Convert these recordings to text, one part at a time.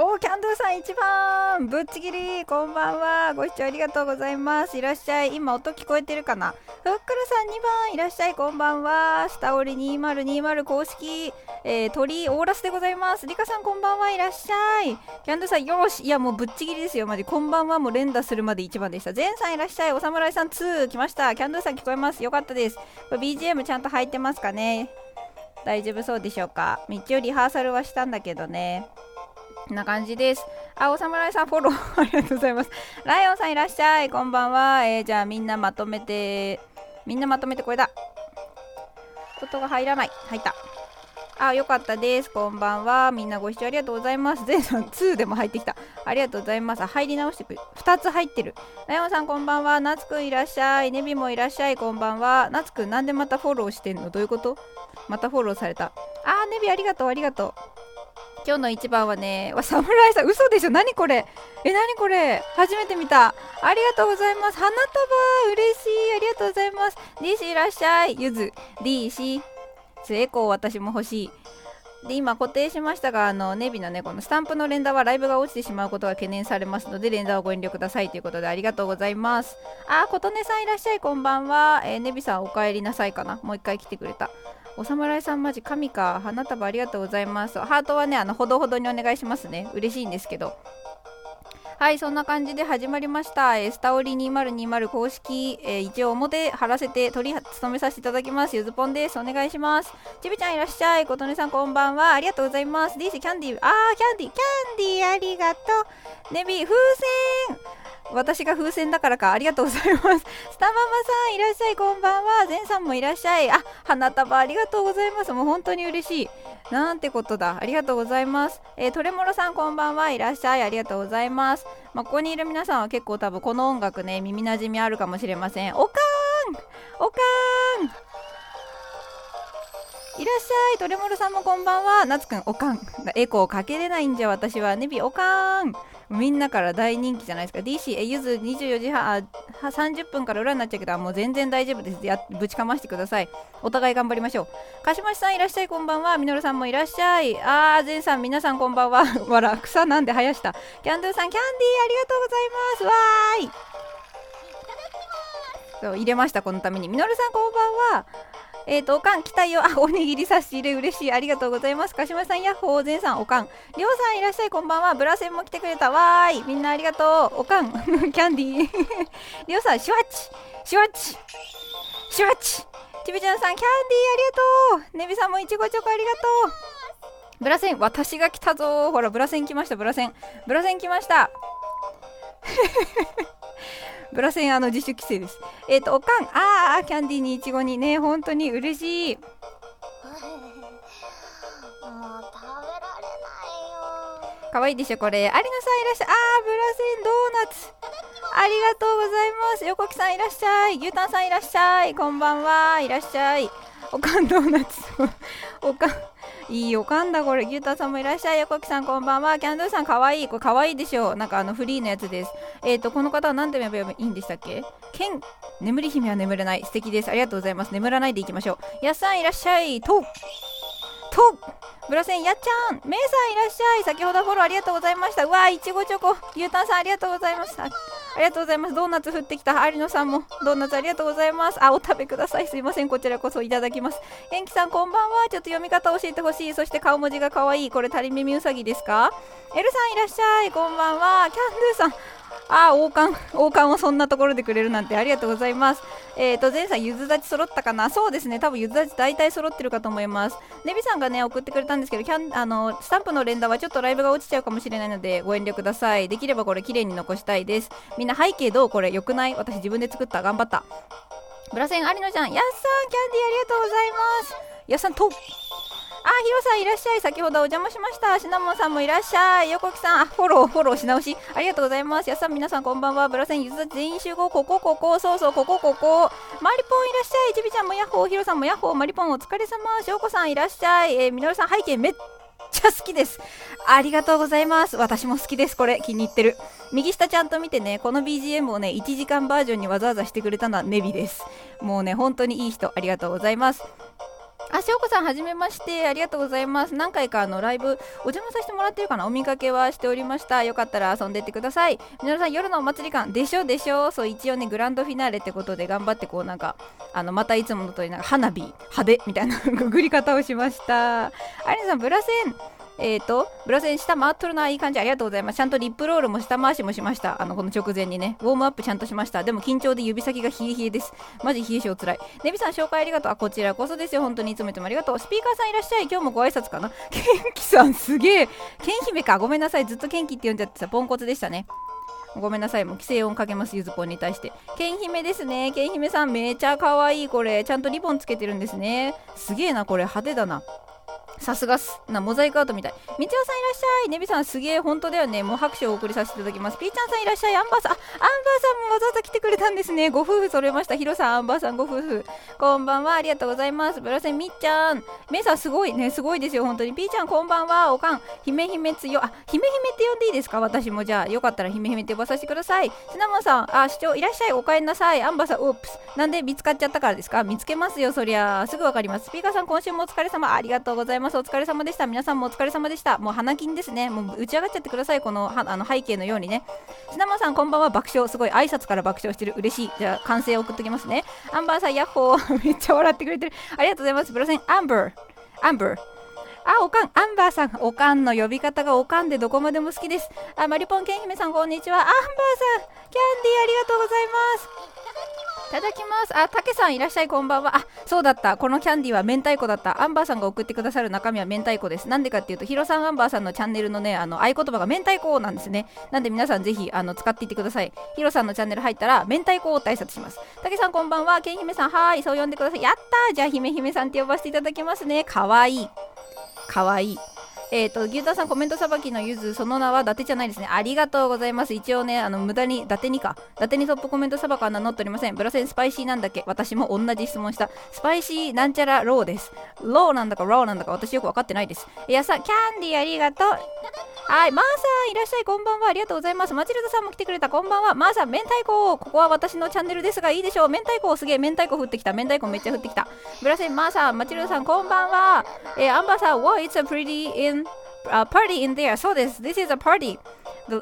おーキャンドゥさん一番。ぶっちぎり。こんばんは。ご視聴ありがとうございます。いらっしゃい。今音聞こえてるかな？ふっくらさん2番。いらっしゃい。こんばんは。下折り2020公式、えー、鳥オーラスでございます。リカさんこんばんは。いらっしゃい。キャンドゥさんよしい。やもうぶっちぎりですよ。マジ。こんばんは。もう連打するまで一番でした。ゼンさんいらっしゃい。お侍さん2来ました。キャンドゥさん聞こえます。よかったです。これ BGM ちゃんと入ってますかね？大丈夫そうでしょうか？一応リハーサルはしたんだけどね。んな感じです。あ、お侍さんフォロー ありがとうございます。ライオンさんいらっしゃい。こんばんは。えー、じゃあみんなまとめて、みんなまとめてこれだ。音が入らない。入った。あ、よかったです。こんばんは。みんなご視聴ありがとうございます。全さん2でも入ってきた。ありがとうございます。入り直してくる。2つ入ってる。ライオンさんこんばんは。なつくんいらっしゃい。ネビもいらっしゃい。こんばんは。なつくんなんでまたフォローしてんの？どういうこと？またフォローされた。あー、ネビありがとう。ありがとう。今日の一番はね、わ、侍さん、嘘でしょ？何これ？え、何これ？初めて見た。ありがとうございます。花束嬉しい。ありがとうございます。DC いらっしゃい。ゆず。DC。エコー私も欲しい。で今固定しましたがあのネビのねこのスタンプの連打はライブが落ちてしまうことが懸念されますので連打をご遠慮くださいということでありがとうございますあ琴音さんいらっしゃいこんばんは、えー、ネビさんお帰りなさいかな？もう一回来てくれたお侍さんマジ神か。花束ありがとうございます。ハートはねあのほどほどにお願いしますね。嬉しいんですけど。はいそんな感じで始まりました、えー、スタオリ2020公式、えー、一応表貼らせて取り務めさせていただきます。ゆずぽんです。お願いします。ちびちゃんいらっしゃい。琴音さんこんばんは。ありがとうございます。DC キャンディー。あーキャンディー。キャンディーありがとう。ネビ風船。私が風船だからか。ありがとうございます。スタママさんいらっしゃい。こんばんは。ゼンさんもいらっしゃい。あ花束ありがとうございます。もう本当に嬉しい。なんてことだ。ありがとうございます、えー、トレモロさんこんばんは。いらっしゃい。ありがとうございます。まあ、ここにいる皆さんは結構多分この音楽ね耳なじみあるかもしれません。おかーん。おかーん。いらっしゃい。トレモロさんもこんばんは。なつくんおかん。エコーかけれないんじゃ私は。ネビおかーん。みんなから大人気じゃないですか。DC えゆず24時半あ30分から裏になっちゃうけどもう全然大丈夫です。やぶちかましてください。お互い頑張りましょう。かしましさんいらっしゃいこんばんは。みのるさんもいらっしゃい。あーぜんさん皆さんこんばんは。わら草なんで生やした。キャンドゥさんキャンディーありがとうございます。わーい。そう入れましたこのために。みのるさんこんばんは。えっ、ー、と、おかん、来たよ。あ、おにぎり差し入れ嬉しい。ありがとうございます。鹿島さん、ヤッホー、ゼンさん、おかん。りょうさん、いらっしゃい、こんばんは。ブラセンも来てくれた。わーい。みんなありがとう。おかん、キャンディー。りょうさん、シュワッチ。シュワッチ。シュワッチ。ちびちゃんさん、キャンディー、ありがとう。ねびさんもいちごチョコありがとう。ブラセン、私が来たぞほら、ブラセン来ました、ブラセン。ブラセン来ました。ブラセンあの自主規制です。えっ、ー、と、おかん、あー、キャンディーにいちごにね、本当に嬉しい。もう食べられないよ。かわいいでしょ、これ。有野さんいらっしゃい。あー、ブラセンドーナツ。ありがとうございます。横木さんいらっしゃい。牛タンさんいらっしゃい。こんばんは。いらっしゃい。おかんドーナツ。おかん。いいおかんだこれ牛タさんもいらっしゃい。横木さんこんばんは。キャンドゥさんかわい。いこれかわいいでしょう。なんかあのフリーのやつです。えっ、ー、とこの方は何て呼べばいいんでしたっけケン眠り姫は眠れない。素敵です。ありがとうございます。眠らないでいきましょう。やっさんいらっしゃい。ととブラセンやっちゃん。メイさんいらっしゃい。先ほどフォローありがとうございました。うわいちごチョコ。牛タンさんありがとうございました。りがとうございます。ドーナツ降ってきた。有野さんもドーナツありがとうございます。あお食べください。すいません。こちらこそいただきます。元気さんこんばんは。ちょっと読み方教えてほしい。そして顔文字が可愛い。これタリミミウサギですか？エルさんいらっしゃい。こんばんは。キャンドゥさん。ああ、王冠、王冠をそんなところでくれるなんてありがとうございます。えっ、ー、と、前さん、ゆず立ち揃ったかな？そうですね、多分ゆず立ち大体揃ってるかと思います。ネビさんがね、送ってくれたんですけど、キャンあのスタンプの連打はちょっとライブが落ちちゃうかもしれないので、ご遠慮ください。できればこれ、綺麗に残したいです。みな背景どうこれ、よくない？私自分で作った。頑張った。ブラセン、有野ちゃん、やっさん、キャンディーありがとうございます。やっさん、と、あ、ヒロさんいらっしゃい。先ほどお邪魔しました。シナモンさんもいらっしゃい。横木さん、あ、フォロー、フォローし直し。ありがとうございます。やっさん、皆さんこんばんは。ブラセン、ゆず全員集合。ここ、ここ、そうそう、ここ、ここ。マリポンいらっしゃい。ちびちゃんもヤッホー。ヒロさんもヤッホー。マリポンお疲れ様。しょうこさんいらっしゃい。えー、みのるさん、背景めっちゃ好きです。ありがとうございます。私も好きです。これ、気に入ってる。右下ちゃんと見てね、この BGM をね、1時間バージョンにわざわざしてくれたのはネビです。もうね、本当にいい人、ありがとうございます。あ、しょうこさん、はじめまして。ありがとうございます。何回かあのライブ、お邪魔させてもらってるかなお見かけはしておりました。よかったら遊んでってください。皆さん、夜のお祭り感、でしょでしょそう、一応ね、グランドフィナーレってことで頑張って、こう、なんか、あの、またいつもの通り、なんか、花火、派手みたいな くぐり方をしました。ありさん、ブラセン、えっ、ー、と、ブラセン下回っとるな、いい感じ、ありがとうございます。ちゃんとリップロールも下回しもしました。あの、この直前にね、ウォームアップちゃんとしました。でも緊張で指先が冷え冷えです。マジ冷え性つらい。ネビさん、紹介ありがとう。あ、こちらこそですよ。本当にいつもいつもありがとう。スピーカーさんいらっしゃい。今日もご挨拶かな？ケンキさん、すげえ。ケン姫か。ごめんなさい。ずっとケンキって呼んじゃってさ、ポンコツでしたね。ごめんなさい。もう規制音かけます、ゆずぽんに対して。ケン姫ですね。ケン姫さん、めちゃ可愛い、これ。ちゃんとリボンつけてるんですね。すげえな、これ。派手だな。さすがすなモザイクアートみたい。みちおさんいらっしゃい。ねびさんすげえ本当だよね。もう拍手をお送りさせていただきます。ピーちゃんさんいらっしゃい。アンバーさんあアンバーさんもわざわざ来てくれたんですね。ご夫婦揃えました。ヒロさんアンバーさんご夫婦。こんばんは。ありがとうございます。ブラセンみっちゃん。メイさんすごい。ねすごいですよ。本当に。ピーちゃんこんばんは。おかん。姫姫つよ。あ姫姫って呼んでいいですか？私も。じゃあよかったら姫姫って呼ばさせてください。シナモンさん。あ市長いらっしゃい。お帰りなさい。アンバーさんオープス。なんで見つかっちゃったからですか？見つけますよそりゃ。すぐわかります。スピーカーさん今週もお疲れ様。ありがとうございます。お疲れ様でした皆さんもお疲れ様でした。もう花金ですね。もう打ち上がっちゃってください。このあの背景のようにね。シナモンさん、こんばんは。爆笑。すごい。挨拶から爆笑してる。嬉しい。じゃあ、完成を送っときますね。アンバーさん、ヤッホー。めっちゃ笑ってくれてる。ありがとうございます。ブロセン、アンバー。アンバー。あ、おかん、アンバーさん、おかんの呼び方がおかんでどこまでも好きです。あ、マリポンケン姫さん、こんにちは。アンバーさん、キャンディーありがとうございます。いただきます。あ、たけさんいらっしゃい、こんばんは。あ、そうだった。このキャンディーは明太子だった。アンバーさんが送ってくださる中身は明太子です。なんでかっていうと、ヒロさんアンバーさんのチャンネルのね、あの、合言葉が明太子なんですね。なんで皆さんぜひ、あの、使っていってください。ヒロさんのチャンネル入ったら、明太子をって挨拶します。たけさんこんばんは。けんひめさん、はーい。そう呼んでください。やったーじゃあ、ひめひめさんって呼ばせていただきますね。かわいい。かわいい。えっ、ー、と、牛タさんコメントさばきのゆず、その名は伊達じゃないですね。ありがとうございます。一応ね、あの、無駄に、伊達にか。伊達にトップコメントさばかは名乗っておりません。ブラセン spicy なんだっけ私も同じ質問した。 spicy なんちゃら roe です。 roe なんだか raw なんだか私よくわかってないです。いやさ、キャンディーありがとう。はい、マーさんいらっしゃい、こんばんは。ありがとうございます。マチルダさんも来てくれた、こんばんは。マーさん、明太子。ここは私のチャンネルですが、いいでしょう。明太子、すげえ、明太子降ってきた。明太子めっちゃ降ってきた。ブラセン、マーさん、マチルダさん、こんばんは。えー、アンバーさん、Wow, it's a pretty in uh, party in there そうです。This is a party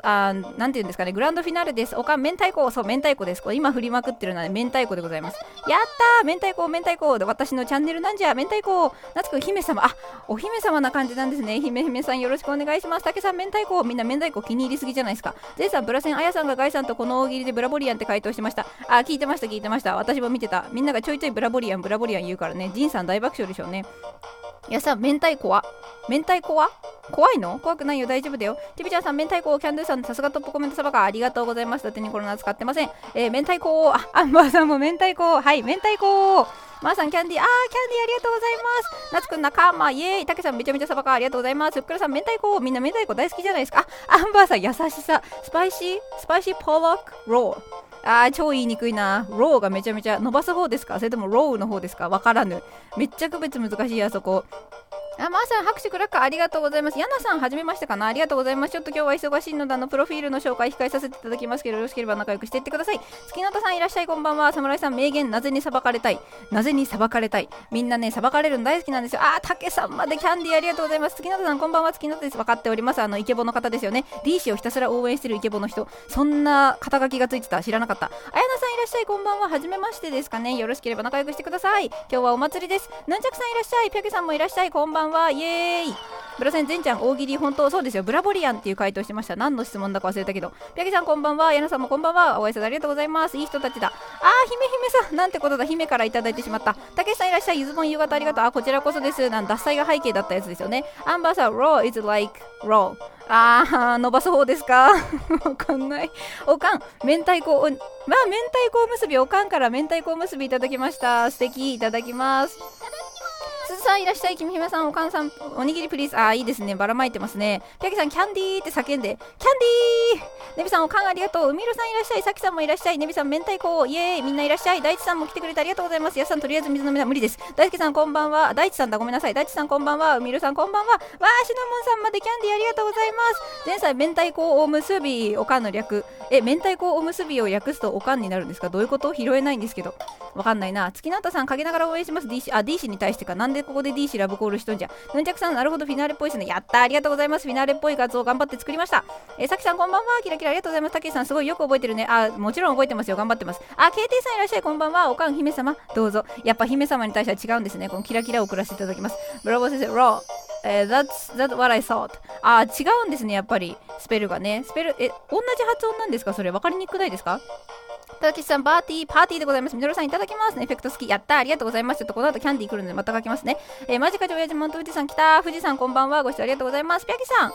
あなんていうんですかね。グランドフィナーレです。おかん明太子。そう明太子です。これ今振りまくってるので明太子でございます。やったー！明太子明太子。で私のチャンネルなんじゃ。明太子。夏く姫様。あお姫様な感じなんですね。姫姫さんよろしくお願いします。竹さん明太子。みんな明太子気に入りすぎじゃないですか。ゼイさんブラセンあやさんがガイさんとこの大喜利でブラボリアンって回答してました。あ聞いてました聞いてました。私も見てた。みんながちょいちょいブラボリアンブラボリアン言うからね。ジンさん大爆笑でしょうね。いやさ明太子は？明太子は？怖いの？怖くないよ。大丈夫だよ。ティビちゃんさん明太子をキャンドゥさんさすがトップコメントサバカありがとうございます。だってにコロナ使ってません。えー、明太子をあアンバーさんも明太子を。はい明太子を。まー、さんキャンディー。あーキャンディーありがとうございます。夏くん仲間イエーイ。たけさんめちゃめちゃサバカありがとうございます。ふっくらさん明太子みんな明太子大好きじゃないですか？あアンバーさん優しさ。 spicy？spicy pollock？roe？あー、超言いにくいな。ローがめちゃめちゃ伸ばす方ですか？それともローの方ですか？わからぬ。めっちゃ区別難しいあそこ。あ、まー、さん、拍手クラッカーありがとうございます。ヤナさん、はじめましてかなありがとうございます。ちょっと今日は忙しいので、あの、プロフィールの紹介控えさせていただきますけど、よろしければ仲良くしていってください。月の田さん、いらっしゃい、こんばんは。侍さん、名言、なぜに裁かれたい？なぜに裁かれたい？みんなね、裁かれるの大好きなんですよ。あー、竹さんまでキャンディーありがとうございます。月の田さん、こんばんは。月の田です。分かっております。あの、イケボの方ですよね。D 氏をひたすら応援してるイケボの人。そんな肩書きがついてた。知らなかった。あやなさん、いらっしゃい、こんばんは。はじめましてですかね。よろしければ仲良くしてください。今日はお祭りです。ヌンチャクさん、いらっしゃい。ぴょけさんもいらっしゃい。こんばん。イエーイ。ブラセン全ちゃん大喜利本当そうですよ。ブラボリアンっていう回答してました。何の質問だか忘れたけど。ピャギさんこんばんは。ヤナさんもこんばんは。お挨拶ありがとうございます。いい人たちだ。あー姫姫さん。なんてことだ。姫からいただいてしまった。たけしさんいらっしゃい。ゆずぼん夕方ありがとう。あこちらこそです。なん脱菜が背景だったやつですよね。アンバーさん raw is like raw あー、伸ばす方ですか？わかんない。おかん、明太子、まあ、明太子おむすび、おかんから明太子おむすびいただきました。素敵、いただきます。さんいらっしゃい、君姫さん、おかんさん、おにぎりプリーズ。あー、いいですね。ばらまいてますね。ピャキさん、キャンディーって叫んで、キャンディーネビさん、おかんありがとう。うみろさんいらっしゃい、さきさんもいらっしゃい、ネビさん、明太子、イエーイ、みんないらっしゃい。大地さんも来てくれてありがとうございます。やさん、とりあえず水飲みだ。無理です。大輔さん、こんばんは。大地さんだ、ごめんなさい。大地さん、こんばんは。うみろさん、こんばんは。わー、シナモンさんまでキャンディーありがとうございます。前菜、明太子おむすび、おかんの略。え、明太子おむすびを略すとおかんになるんですか？どういうこと？拾えないんですけど。わかんないな。月のたさん、陰ながら応援します。D 氏、あ、D 氏に対してか。なんでここで D 氏ラブコールしとんじゃ。ヌンチャクさんなるほどフィナーレっぽいですね。やったありがとうございます。フィナーレっぽい画像を頑張って作りました。えー、さきさんこんばんは。キラキラありがとうございます。たけしさんすごいよく覚えてるね。あもちろん覚えてますよ。頑張ってます。あ KT さんいらっしゃいこんばんは。おかん姫様。どうぞ。やっぱ姫様に対しては違うんですね。このキラキラを送らせていただきます。ブラボー先生ロー。えー、that's, that's what I thought. あ、違うんですね、やっぱり。スペルがね。スペル、え、同じ発音なんですか？それ。分かりにくくないですか？ただきさん、パーティー、パーティーでございます。みどるさん、いただきますね。エフェクト好き。やったありがとうございます。ちょっとこの後キャンディー来るので、また書きますね。えー、マジカジ親父モント富士山来た。富士山、こんばんは。ご視聴ありがとうございます。ピャキさん。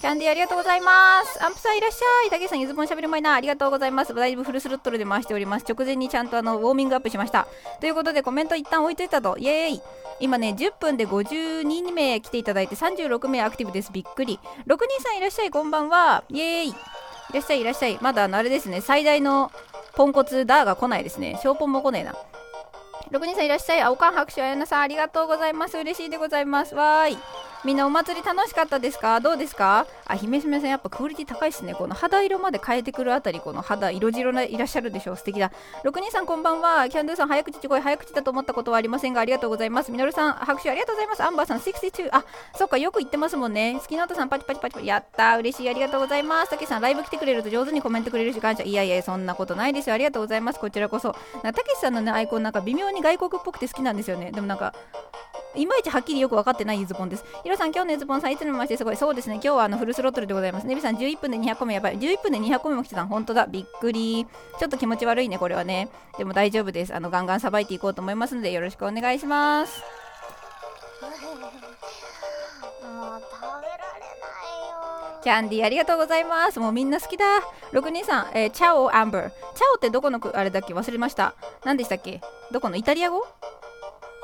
キャンディーありがとうございます。アンプさんいらっしゃい。たけさん、ゆずぽんしゃべる前な。ありがとうございます。だいぶフルスロットルで回しております。直前にちゃんとあのウォーミングアップしました。ということで、コメント一旦置いといたと。イエーイ。今ね、10分で52名来ていただいて、36名アクティブです。びっくり。6人さんいらっしゃい。こんばんは。イエーイ。いらっしゃい、いらっしゃい。まだあの、あれですね。最大のポンコツダーが来ないですね。小ポンも来ねえな。6人さんいらっしゃい。青缶拍手あやなさんありがとうございます。嬉しいでございます。わーい。みんなお祭り楽しかったですか？どうですか？あ、姫姫さんやっぱクオリティ高いですね。この肌色まで変えてくるあたり、この肌色白ないらっしゃるでしょう。素敵だ。6人さんこんばんは。キャンドゥさん早口ちごい早口だと思ったことはありませんがありがとうございます。みのるさん拍手ありがとうございます。アンバーさん62。あ、そっかよく言ってますもんね。スキノートさんパチパチパチパチ。やった嬉しい。ありがとうございます。たけさんライブ来てくれると上手にコメントくれるし感謝。いやいや、そんなことないですよ。ありがとうございます。こちらこそ。たけしさんのね、アイコンなんか微妙に外国っぽくて好きなんですよね。でもなんか、いまいちはっきりよく分かってないゆずぽんです。ひろさん、今日のゆずぽんさん、いつもましてすごい？そうですね、今日はあのフルスロットルでございます。ねびさん、11分で200個目やばい。11分で200個目も来てたん、本当だ。びっくり。ちょっと気持ち悪いね、これはね。でも大丈夫です。あの、ガンガンさばいていこうと思いますので、よろしくお願いします。キャンディーありがとうございます。もうみんな好きだ。6人さん、えー、チャオ・アンバー。チャオってどこのあれだっけ？忘れました。何でしたっけ？どこの？イタリア語？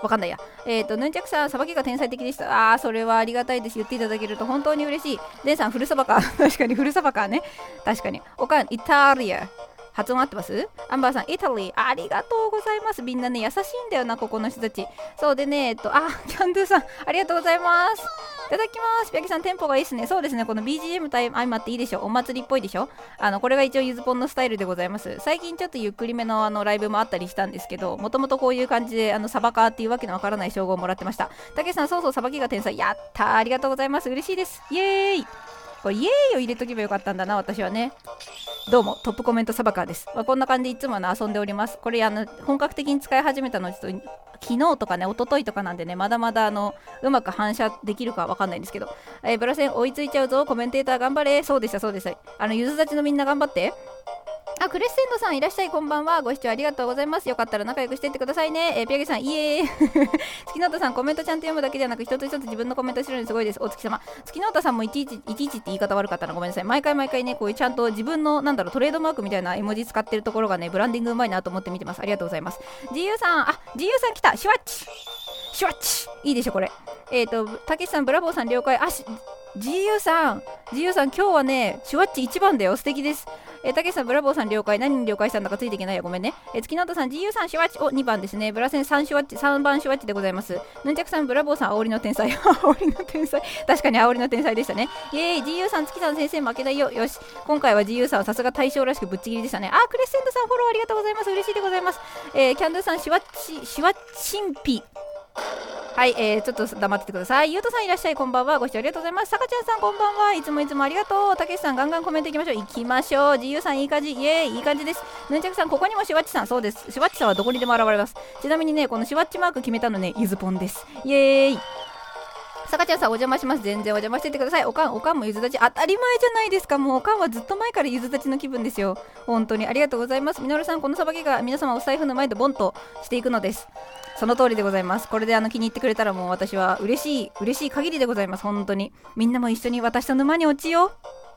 わかんないや。えっ、ー、と、ヌンチャクさん、さばきが天才的でした。ああ、それはありがたいです。言っていただけると本当に嬉しい。デンさん、フルサバか。確かに、フルサバかね。確かに。おかん、イタリア。発音合ってます？アンバーさん、イタリー、ありがとうございます。みんなね、優しいんだよな、ここの人たち。そうでね、えっと、あ、キャンドゥさん、ありがとうございます。いただきます。ピアキさん、テンポがいいですね。そうですね、この BGM と相まっていいでしょ。お祭りっぽいでしょ。あの、これが一応ゆずぽんのスタイルでございます。最近ちょっとゆっくりめのあのライブもあったりしたんですけど、もともとこういう感じで、あの、サバカーっていうわけのわからない称号をもらってました。たけしさん、そうそう、さばきが天才。やったー、ありがとうございます。嬉しいです。イエーイこれイエーイを入れとけばよかったんだな私はね。どうもトップコメントサバカーです、まあ、こんな感じでいつもの遊んでおります。これあの本格的に使い始めたのちょっと昨日とかね一昨日とかなんでねまだまだあのうまく反射できるかわかんないんですけど、えー、ブラセン追いついちゃうぞコメンテーター頑張れ。そうでしたそうでしたあのゆずたちのみんな頑張って。あ、クレッセンドさんいらっしゃい、こんばんは。ご視聴ありがとうございます。よかったら仲良くしていってくださいね。えー、ピアゲさん、イエーイ。月ノートさん、コメントちゃんと読むだけじゃなく、一つ一つ自分のコメントしてるのすごいです。お月様。月ノートさんもいちいち、いちいちって言い方悪かったらごめんなさい。毎回毎回ね、こういうちゃんと自分の、なんだろう、トレードマークみたいな絵文字使ってるところがね、ブランディングうまいなと思って見てます。ありがとうございます。GU さん、あ、GU さん来た。シュワッチ。シュワッチ。いいでしょ、これ。えっ、ー、と、たけしさん、ブラボーさん、了解。あ、し、GU さん、GU さん、今日はね、シュワッチ1番だよ。素敵です。えー、たけしさん、ブラボーさん了解。何に了解したんだかついていけないよ。ごめんね。えー、月ノートさん、GU さん、シュワッチ。お、2番ですね。ブラセン3シュワッチ、3番シュワッチでございます。ヌンチャクさん、ブラボーさん、煽りの天才。煽りの天才。確かに煽りの天才でしたね。イェーイ、GU さん、月さん、先生負けないよ。よし。今回は GU さん、さすが大将らしくぶっちぎりでしたね。あ、クレッセントさん、フォローありがとうございます。嬉しいでございます。えー、キャンドゥさん、シュワッチ、シュワッチンピ。はい、えー、ちょっと黙っててください。ゆうとさんいらっしゃい、こんばんは。ご視聴ありがとうございます。さかちゃんさん、こんばんは。いつもいつもありがとう。たけしさん、ガンガンコメントいきましょう。いきましょう。自由さん、いい感じ。イエーイ、いい感じです。ヌンチャクさん、ここにもしわっちさん。そうです。しわっちさんはどこにでも現れます。ちなみにね、このしわっちマーク決めたのね、ゆずぽんです。イエーイ。さかちゃんさんお邪魔します。全然お邪魔しててください。おかん、おかんもゆずたち。当たり前じゃないですか。もうおかんはずっと前からゆずたちの気分ですよ。本当にありがとうございます。みのるさん、このさばきが皆様お財布の前でボンとしていくのです。その通りでございます。これであの気に入ってくれたらもう私は嬉しい、嬉しい限りでございます。本当に。みんなも一緒に私と沼に落ちよう。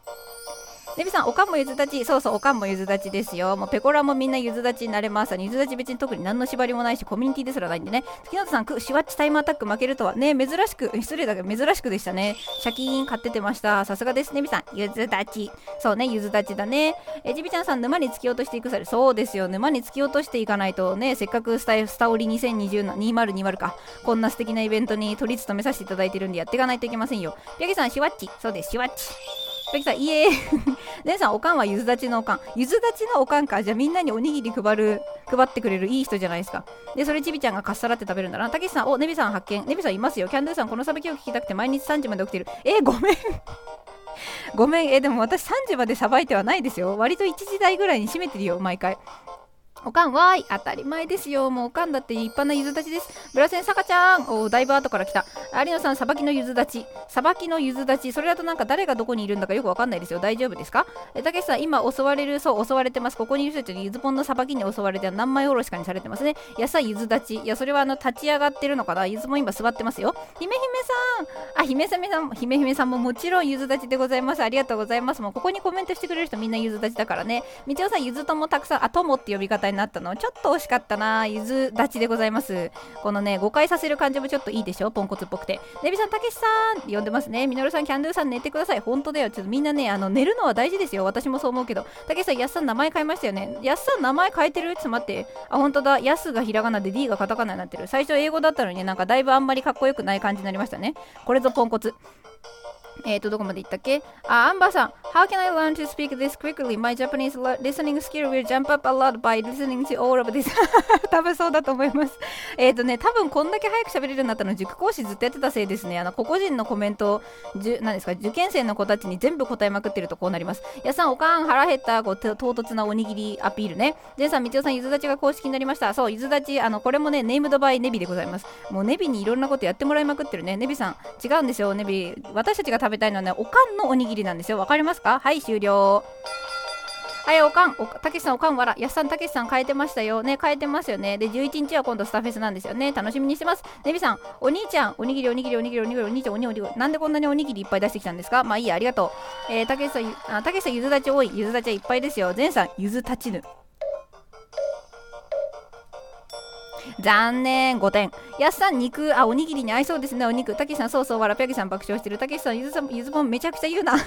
デビさん、おかんもゆずたち。そうそう、おかんもゆずたちですよ。もうペコラもみんなゆずたちになれます。ゆずたち別に特に何の縛りもないし、コミュニティですらないんでね。月本さん、シュワッチタイムアタック負けるとは。ね、珍しく、失礼だけど珍しくでしたね。シャキーン買っててました。さすがです。デビさん、ゆずたち。そうね、ゆずたちだね。え、ジビちゃんさん、沼に突き落としていくされ。そうですよ。沼に突き落としていかないとね、せっかくスタイスタオリ2020の2020か。こんな素敵なイベントに取り務めさせていただいてるんでやっていかないといけませんよ。ピャゲさん、シュワッチ。そうです、シュワッチ。ペキさん、いえ。姉さん、おかんはゆず立ちのおかん。ゆず立ちのおかんか。じゃあみんなにおにぎり配る、配ってくれるいい人じゃないですか。で、それちびちゃんがかっさらって食べるんだな。たけしさん、お、ねびさん発見。ねびさんいますよ。キャンドゥさん、このさばきを聞きたくて毎日3時まで起きてる。え、ごめん。ごめん、え、でも私3時までさばいてはないですよ。割と1時台ぐらいに閉めてるよ、毎回。おかんわーい当たり前ですよ。もうおかんだって立派なゆず立ちです。ブラセンさかちゃん。おおだいぶ後から来た。有野さんさばきのゆず立ち。さばきのゆず立ち。それだとなんか誰がどこにいるんだかよくわかんないですよ。大丈夫ですか？えたけしさん今襲われるそう襲われてます。ここにいる人たちにゆずぽんのさばきに襲われて何枚おろしかにされてますね。野菜ゆず立ち。いやそれはあの立ち上がってるのかな。ゆずも今座ってますよ。姫姫さん。あ姫姫さん姫姫さんももちろんゆず立ちでございます。ありがとうございます。もうここにコメントしてくれる人みんなゆず立ちだからね。みちおさんゆずともたくさんあともって呼び方になったの？ちょっと惜しかったな。ゆず立ちでございます。このね誤解させる感じもちょっといいでしょ？ポンコツっぽくて。ネビさんたけしさんって呼んでますね。みのるさんキャンドゥさん寝てください。本当だよ。ちょっとみんなねあの寝るのは大事ですよ。私もそう思うけど。たけしさんやっさん名前変えましたよね。やっさん名前変えてる？ちょっと待って。あ本当だ。やすがひらがなで D がカタカナになってる。最初英語だったのになんかだいぶあんまりかっこよくない感じになりましたね。これぞポンコツ。えっ、ー、と、どこまで行ったっけ？あ、アンバーさん。How can I learn to speak this quickly? My Japanese listening skill will jump up a lot by listening to all of this. 多分そうだと思います。えっ、ー、とね、多分こんだけ早く喋れるようになったの塾講師ずっとやってたせいですね。あの、個々人のコメント、じゅ何ですか、受験生の子たちに全部答えまくってるとこうなります。やさん、おかん、腹減った、こう、唐突なおにぎりアピールね。ジェンさん、みちおさん、ゆず立ちが公式になりました。そう、ゆず立ち、あの、これもね、ネームドバイネビでございます。もうネビにいろんなことやってもらいまくってるね。ネビさん、違うんですよ、ネビ。私たちが食べたいのはね、おかんのおにぎりなんですよ。わかりますか？はい、終了。はい、おかん、たけしさん、おかんわら、やっさん、たけしさん変えてましたよ。ね、変えてますよね。で、11日は今度スターフェスなんですよね。楽しみにしてます。ねびさん、お兄ちゃん、おにぎり、おにぎり、おにぎり、おにぎり、お兄ちゃん、おにぎり、なんでこんなにおにぎりいっぱい出してきたんですか？まあいいや、ありがとう。えー、たけしさん、たけしさん、ゆず立ち多い。ゆず立ちはいっぱいですよ。全さん、ゆず立ちぬ。残念。5点やっさん肉。あおにぎりに合いそうですねお肉。たけしさんそうそうわらぴゃきさん爆笑してる。たけしさんゆずさんゆずぽんめちゃくちゃ言うな。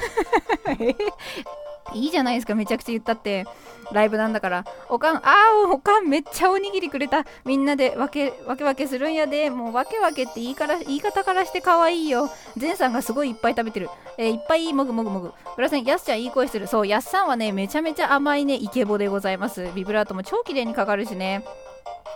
いいじゃないですかめちゃくちゃ言ったって。ライブなんだから。おかんあーおかんめっちゃおにぎりくれた。みんなで分け分け分けするんやで。もう分け分けって言いから言い方からして可愛いよ。ゼンさんがすごいいっぱい食べてる、えー、いっぱいもぐもぐもぐ。ブラセンやすちゃんいい声する。そうやすさんはねめちゃめちゃ甘いねイケボでございます。ビブラートも超綺麗にかかるしね。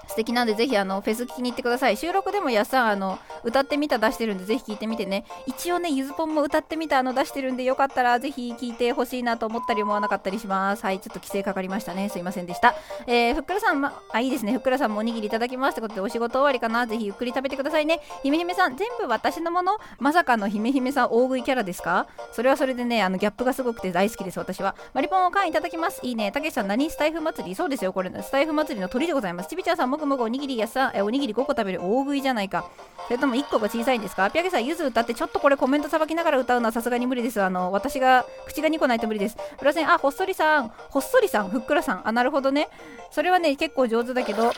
素敵なんでぜひあのフェス聞きに行ってください。収録でもやっさんあの歌ってみた出してるんでぜひ聞いてみてね。一応ねゆずぽんも歌ってみたあの出してるんでよかったらぜひ聞いてほしいなと思ったり思わなかったりします。はいちょっと規制かかりましたね。すいませんでした。えー、ふっくらさん、ま、あいいですね。ふっくらさんもおにぎりいただきますってことでお仕事終わりかな。ぜひゆっくり食べてくださいね。ひめひめさん全部私のもの？まさかのひめひめさん大食いキャラですか？それはそれでねあのギャップがすごくて大好きです私は。マリポンを缶いただきます。いいね。たけしさん何？スタイフ祭り？そうですよ。これスタイフ祭りの鳥でございます。ちびちゃんさんもぐもぐおにぎりやさえおにぎり5個食べる大食いじゃないか。それとも1個が小さいんですか？ピアゲさんゆず歌ってちょっとこれコメントさばきながら歌うのはさすがに無理です。あの私が口が2個ないと無理です。プラセンあほっそりさん。ほっそりさん。ふっくらさん。あなるほどね。それはね結構上手だけど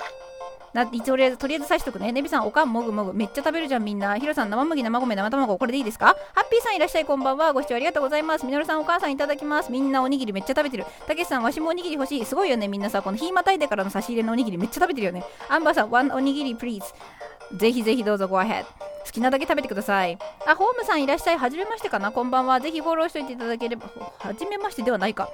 なとりあえず、とりあえず刺しとくね。ネビさん、おかんもぐもぐ。めっちゃ食べるじゃん、みんな。ヒロさん、生麦、生米、生卵。これでいいですか？ハッピーさんいらっしゃい、こんばんは。ご視聴ありがとうございます。みのるさん、お母さんいただきます。みんなおにぎりめっちゃ食べてる。たけしさん、わしもおにぎり欲しい。すごいよね、みんなさ。このひまたいでからの差し入れのおにぎりめっちゃ食べてるよね。アンバーさん、ワンおにぎり、プリーズ。ぜひぜひどうぞ、go ahead。好きなだけ食べてください。あ、ホームさんいらっしゃい。はじめましてかなこんばんは。ぜひフォローしといていただければ。はじめましてではないか。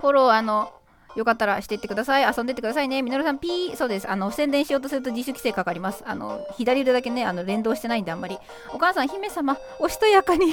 フォロー、あの、よかったらしていってください。遊んでってくださいね。みのるさん、ピー。そうです。あの、宣伝しようとすると自主規制かかります。あの、左腕だけね、あの、連動してないんで、あんまり。お母さん、姫様、おしとやかに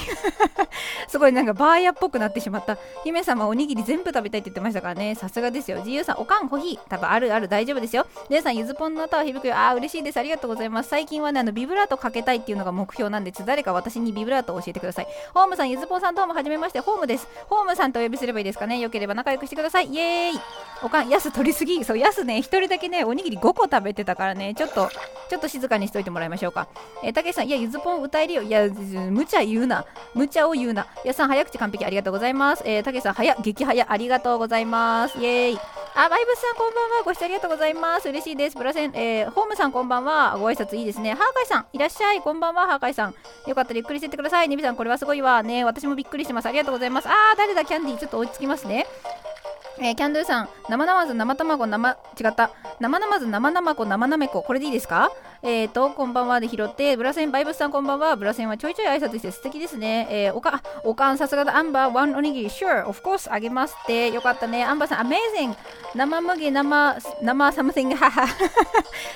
すごいなんかバーヤっぽくなってしまった。姫様、おにぎり全部食べたいって言ってましたからね。さすがですよ。自由さん、おかん、コーヒー。多分あるある、大丈夫ですよ。姉さん、ゆずぽんの歌は響くよ。あー、嬉しいです。ありがとうございます。最近はね、あの、ビブラートかけたいっていうのが目標なんで、誰か私にビブラートを教えてください。ホームさん、ゆずぽんさんどうもはじめまして。ホームです。ホームさんとお呼びすればいいですかね。よければ仲良くしてください。イエーイ。おかん、やす取りすぎそうやすね1人だけねおにぎり5個食べてたからねちょっとちょっと静かにしといてもらいましょうかえー、たけしさんいやゆずぽん歌えるよいや無茶言うな無茶を言うなやさん早口完璧ありがとうございますえー、たけしさん早激早ありがとうございますイエーイあ、バイブスさんこんばんは。ご視聴ありがとうございます。嬉しいです。プラセン、えー、ホームさんこんばんは。ご挨拶いいですね。ハーカイさん、いらっしゃい。こんばんは、ハーカイさん。よかったらゆっくりしてってください。ネビさん、これはすごいわ。ね、私もびっくりしてます。ありがとうございます。あー、誰だ、キャンディー。ちょっと追いつきますね。えー、キャンドゥさん、生ナマズ、生卵、生、違った。生ナマズ、生ナマコ、生ナメコ。これでいいですか？えーと、こんばんはで拾って、ブラセン、バイブスさんこんばんは。ブラセンはちょいちょい挨拶して素敵ですね。えー、おか、おかん、さすがだ。アンバー、ワンおにぎり、sure, of course, あげますって。よかったね。アンバーさん、amazing. 生麦、生、生、something, はは。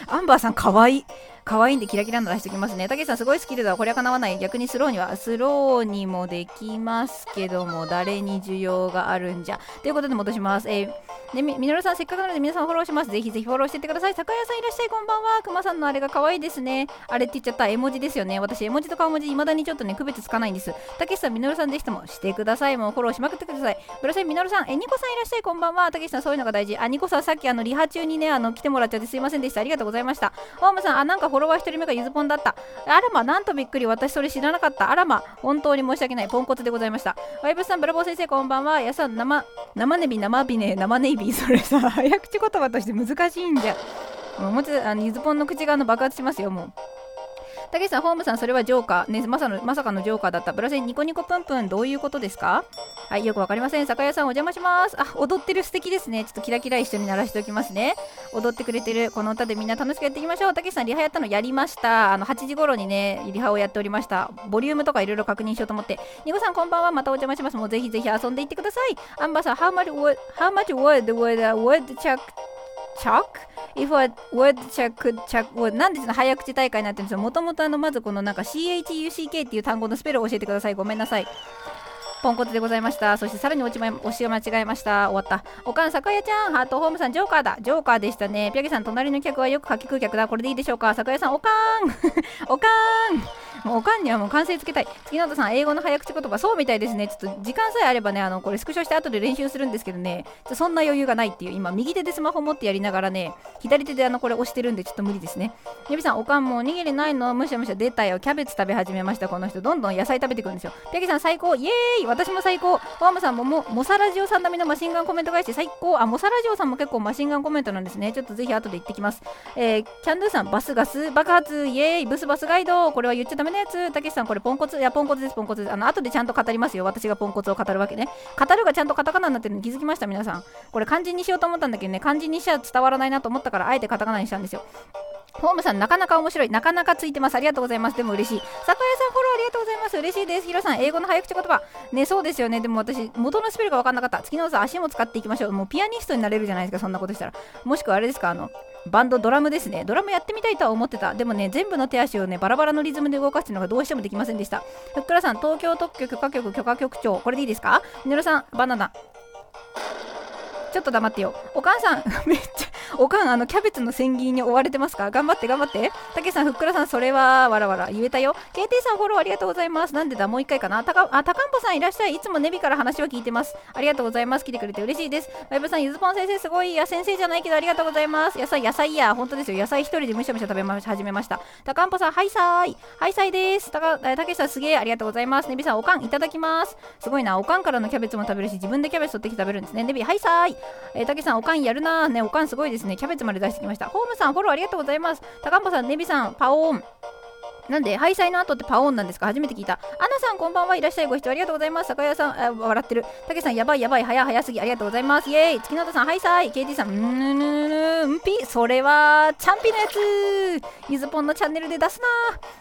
アンバーさん、かわいい。可愛いんでキラキラの出しておきますね。たけしさんすごいスキルだ。これは叶わない。逆にスローには、スローにもできますけども、誰に需要があるんじゃ。ということで戻します。えー、でみ、みのるさんせっかくなので皆さんフォローします。ぜひぜひフォローしてってください。酒屋さんいらっしゃい、こんばんは。くまさんのあれが可愛いですね。あれって言っちゃった。絵文字ですよね。私、絵文字と顔文字、未だにちょっとね、区別つかないんです。たけしさん、みのるさんぜひともしてください。もうフォローしまくってください。ブラセン、みのるさん、え、ニコさんいらっしゃい、こんばんは。たけしさん、そういうのが大事。あ、ニコさん、さっきあの、リハ中にね、あの、来てもらっちゃってすいませんでした。ありがとうございました。オウムさん、あ、なんかフォロワー1人目がゆずぽんだった。あらま、なんとびっくり。私それ知らなかった。あらま、本当に申し訳ない。ポンコツでございました。ワイブさん、ブラボー先生、こんばんは。やさん、生、生ネビ、生ビネ、生ネビ。それさ、早口言葉として難しいんじゃ。もう、もちあの、ゆずぽんの口があの爆発しますよ、もう。たけしさん、ホームさん、それはジョーカー。ね、まさのまさかのジョーカーだった。ブラセン、ニコニコプンプン、どういうことですか？はい、よくわかりません。酒屋さん、お邪魔します。あ、踊ってる素敵ですね。ちょっとキラキラ一緒に鳴らしておきますね。踊ってくれてる、この歌でみんな楽しくやっていきましょう。たけしさん、リハやったのやりました。あの、8時頃にね、リハをやっておりました。ボリュームとかいろいろ確認しようと思って。ニコさん、こんばんは。またお邪魔します。もうぜひぜひ遊んでいってください。アンバーさん、How much would, how much would, would, would chuck chuck? If a word chuck chuck word なんでその早口大会になってるんですよもともとあのまずこのなんか CHUCK っていう単語のスペルを教えてくださいごめんなさいポンコツでございました。そしてさらに落ちま、押し間違えました。終わった。おかん、酒屋ちゃん、ハートホームさん、ジョーカーだ。ジョーカーでしたね。ピャゲさん、隣の客はよくかき食う客だ。これでいいでしょうか？酒屋さん、おかん おかんもうおかんにはもう完成つけたい。月本さん、英語の早口言葉、そうみたいですね。ちょっと時間さえあればね、あの、これスクショして後で練習するんですけどね、そんな余裕がないっていう、今、右手でスマホ持ってやりながらね、左手であの、これ押してるんで、ちょっと無理ですね。ゆびさん、おかんもおにぎりないのむしゃむしゃ出たよ。キャベツ食べ始めました、この人。どんどん野菜食べてくるんですよ。ピャゲさん、最高。イエーイ私も最高。ワームさんもも、モサラジオさん並みのマシンガンコメント返して最高。あ、モサラジオさんも結構マシンガンコメントなんですね。ちょっとぜひ後で行ってきます。えー、キャンドゥさん、バスガス爆発、イエーイブスバスガイド。これは言っちゃダメなやつ。たけしさん、これポンコツ。いや、ポンコツです、ポンコツです。あの、後でちゃんと語りますよ。私がポンコツを語るわけね。語るがちゃんとカタカナになってるのに気づきました、皆さん。これ漢字にしようと思ったんだけどね、漢字にしちゃ伝わらないなと思ったから、あえてカタカナにしたんですよ。ホームさん、なかなか面白い。なかなかついてます。ありがとうございます。でも嬉しい。酒屋さん、フォローありがとうございます。嬉しいです。ヒロさん、英語の早口言葉。ね、そうですよね。でも私、元のスペルが分かんなかった。月のさ、足も使っていきましょう。もうピアニストになれるじゃないですか、そんなことしたら。もしくはあれですか、あの、バンド、ドラムですね。ドラムやってみたいとは思ってた。でもね、全部の手足をね、バラバラのリズムで動かすのがどうしてもできませんでした。ふっくらさん、東京特許許可局許可局長。これでいいですか？みのるさん、バナナ。ちょっと黙ってよ。お母さん、めっちゃ、おかん、あの、キャベツの千切りに追われてますか？頑張って、頑張って。たけさん、ふっくらさん、それは、わらわら、言えたよ。KT さん、フォローありがとうございます。なんでだ、もう一回かな？たか、あ、たかんぽさんいらっしゃい。いつもネビから話は聞いてます。ありがとうございます。来てくれて嬉しいです。ワイブさん、ゆずぽん先生、すごい。いや、先生じゃないけど、ありがとうございます。野菜、野菜や、本当ですよ。野菜一人でむしゃむしゃ食べま、始めました。たかんぽさん、はいさーい。はいさいです。たか、たけさん、すげえ、ありがとうございます。ネビさん、おかん、いただきます。すごいな。おかんからのキャベツも食べるし、自分でキャベツ取ってきて食べるんですね。ネビ、はいさーい。えー、たけさん、おかんやるなー。ね、おかんすごいですね。キャベツまで出してきました。ホームさん、フォローありがとうございます。高んぼさん、ネビさん、パオーン。なんで、ハイサイの後ってパオンなんですか？初めて聞いた。アナさん、こんばんは。いらっしゃい。ご視聴ありがとうございます。酒屋さん、あ笑ってる。たけさん、やばいやばい。早早すぎ。ありがとうございます。イェーイ。月の田さん、ハイサイ。KT さん、んーぬぬんぴ。それは、チャンピのやつ。ゆずぽんのチャンネルで出すな。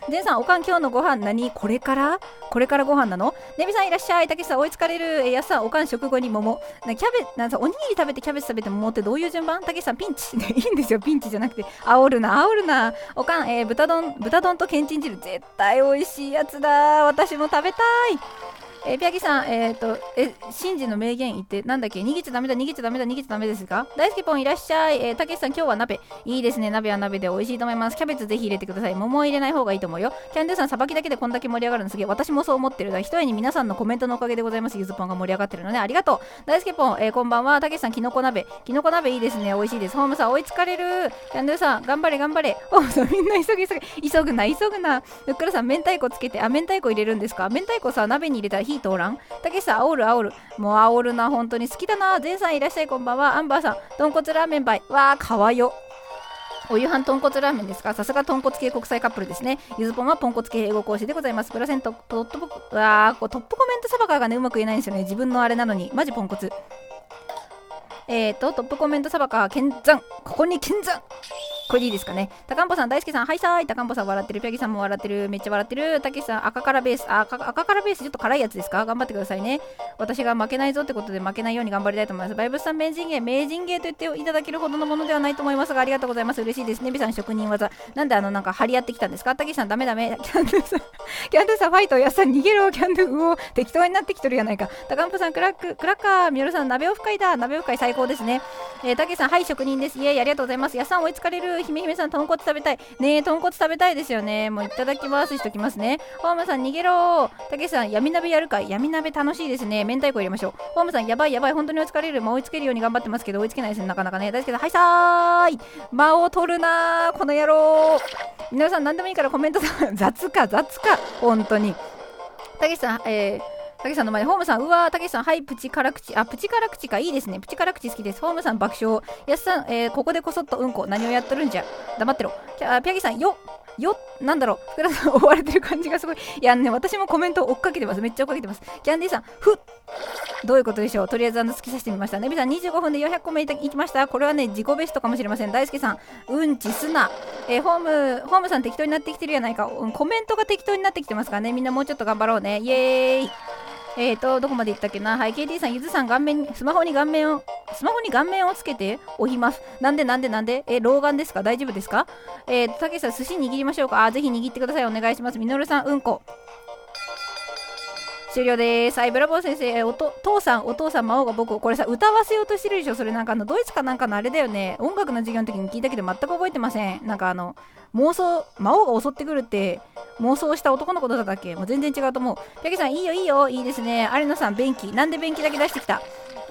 ジェンさん、おかん、今日のご飯何これからこれからご飯なのネビさん、いらっしゃい。たけさん、追いつかれる。えやさん、おかん、食後に桃。なキャベなんさ、おにぎり食べてキャベツ食べて桃ってどういう順番たけさん、ピンチ。いいんですよ、ピンチじゃなくて。煽るな、煽るな。おかん、えー、豚丼、豚丼とけんちん汁、絶対美味しいやつだ。私も食べたい。えー、ピアギさん、えっ、ー、と、え、シンジの名言言って、なんだっけ？逃げちゃダメだ、逃げちゃダメだ、逃げちゃダメですか？大好きポンいらっしゃい。えー、たけしさん、今日は鍋。いいですね、鍋は鍋で美味しいと思います。キャベツぜひ入れてください。桃を入れない方がいいと思うよ。キャンドゥさん、さばきだけでこんだけ盛り上がるのすげえ。私もそう思ってる。だ。ひとえに皆さんのコメントのおかげでございます。ゆずぽんが盛り上がってるのね。ありがとう。大好きポン、えー、こんばんは。たけしさん、きのこ鍋。きのこ鍋いいですね。美味しいです。ホームさん、追いつかれる。キャンドゥさん、頑張れ、頑張れ。ホームさん、みんな急げ、急げ。急ぐな、急ぐな。ふっくらさん、明太子つけて、あ、明太子入れるんですか？明太子さ、鍋に入れたら火通らん？たけしさん、煽る煽る。もう煽るな、本当に好きだな。前さんいらっしゃい、こんばんは。アンバーさん、豚骨ラーメンバイ。わー、かわよ。お夕飯豚骨ラーメンですか？さすが豚骨系国際カップルですね。ゆずぽんはポンコツ系英語講師でございます。プラセント、トップ、わー、トップコメントサバカーがね、うまく言えないんですよね。自分のあれなのに。マジポンコツ。え、ー、と、トップコメントサバカー、剣山。ここに剣山。これでいいですかね。高んぽさん、大輔さん、はいさーい。高んぽさん笑ってる。ピャギさんも笑ってる。めっちゃ笑ってる。たけしさん、赤からベース。あ赤、赤からベース、ちょっと辛いやつですか？頑張ってくださいね。私が負けないぞってことで負けないように頑張りたいと思います。バイブスさん、名人芸、名人芸と言っていただけるほどのものではないと思いますが、ありがとうございます。嬉しいですね。ビさん、職人技。なんであの、なんか張り合ってきたんですか？たけしさん、ダメダメ。キャンドゥさん、キャンドゥさん、ファイト。やさん、逃げろ。キャンドゥ、うお。適当になってきとるやないか。高んぽさん、クラック、クラッカー。みよるさん、鍋オフ会だ。鍋オフ会最高ですね。えー、たけしさん、はい、職人です。イエーイ、ありがとうございます。やさん、追いつかれる。ひめひめさん、豚骨食べたい。ねえ、豚骨食べたいですよね。もういただきますしときますね。ホームさん、逃げろたけしさん、闇鍋やるかい闇鍋楽しいですね。明太子入れましょう。ホームさん、やばいやばい。本当に追いつかれる。もう追いつけるように頑張ってますけど、追いつけないですね。なかなかね。大好きだ。はいさーい。間を取るな。この野郎。皆さん、何でもいいからコメント 雑か、雑か。本当に。たけしさん、えー、たけしさんの前で、ホームさん、うわー、たけしさん、はい、プチ辛口。あ、プチ辛口か、いいですね。プチ辛口好きです。ホームさん、爆笑。やすさん、えー、ここでこそっとうんこ。何をやっとるんじゃ。黙ってろ。ピャギさん、よよなんだろう、福田さん、追われてる感じがすごい。いやね、私もコメント追っかけてます。めっちゃ追っかけてます。キャンディーさん、ふっどういうことでしょうとりあえずあの突きさせてみました。ネビさん25分で400個目いきました。これはね、自己ベストかもしれません。大輔さん、うんちすな。えー、ホーム、ホームさん適当になってきてるやないか。コメントが適当になってきてますからね。みんなもうちょっと頑張ろうね。イエーイ。えーと、どこまで行ったっけな？はい、KT さん、ゆずさん、顔面、スマホに顔面を、スマホに顔面をつけておきます。なんでなんでなんで？え老眼ですか？大丈夫ですか？えーと、たけしさん、寿司握りましょうか？あ、ぜひ握ってください。お願いします。みのるさん、うんこ。終了です。はい、ブラボー先生、おと父さん、お父さん、魔王が僕を、これさ、歌わせようとしてるでしょそれなんかあの、ドイツかなんかのあれだよね。音楽の授業の時に聞いたけど、全く覚えてません。なんかあの、妄想、魔王が襲ってくるって妄想した男の子だったっけ？もう全然違うと思う。ペケさん、いいよいいよ、いいですね。有野さん、便器。なんで便器だけ出してきた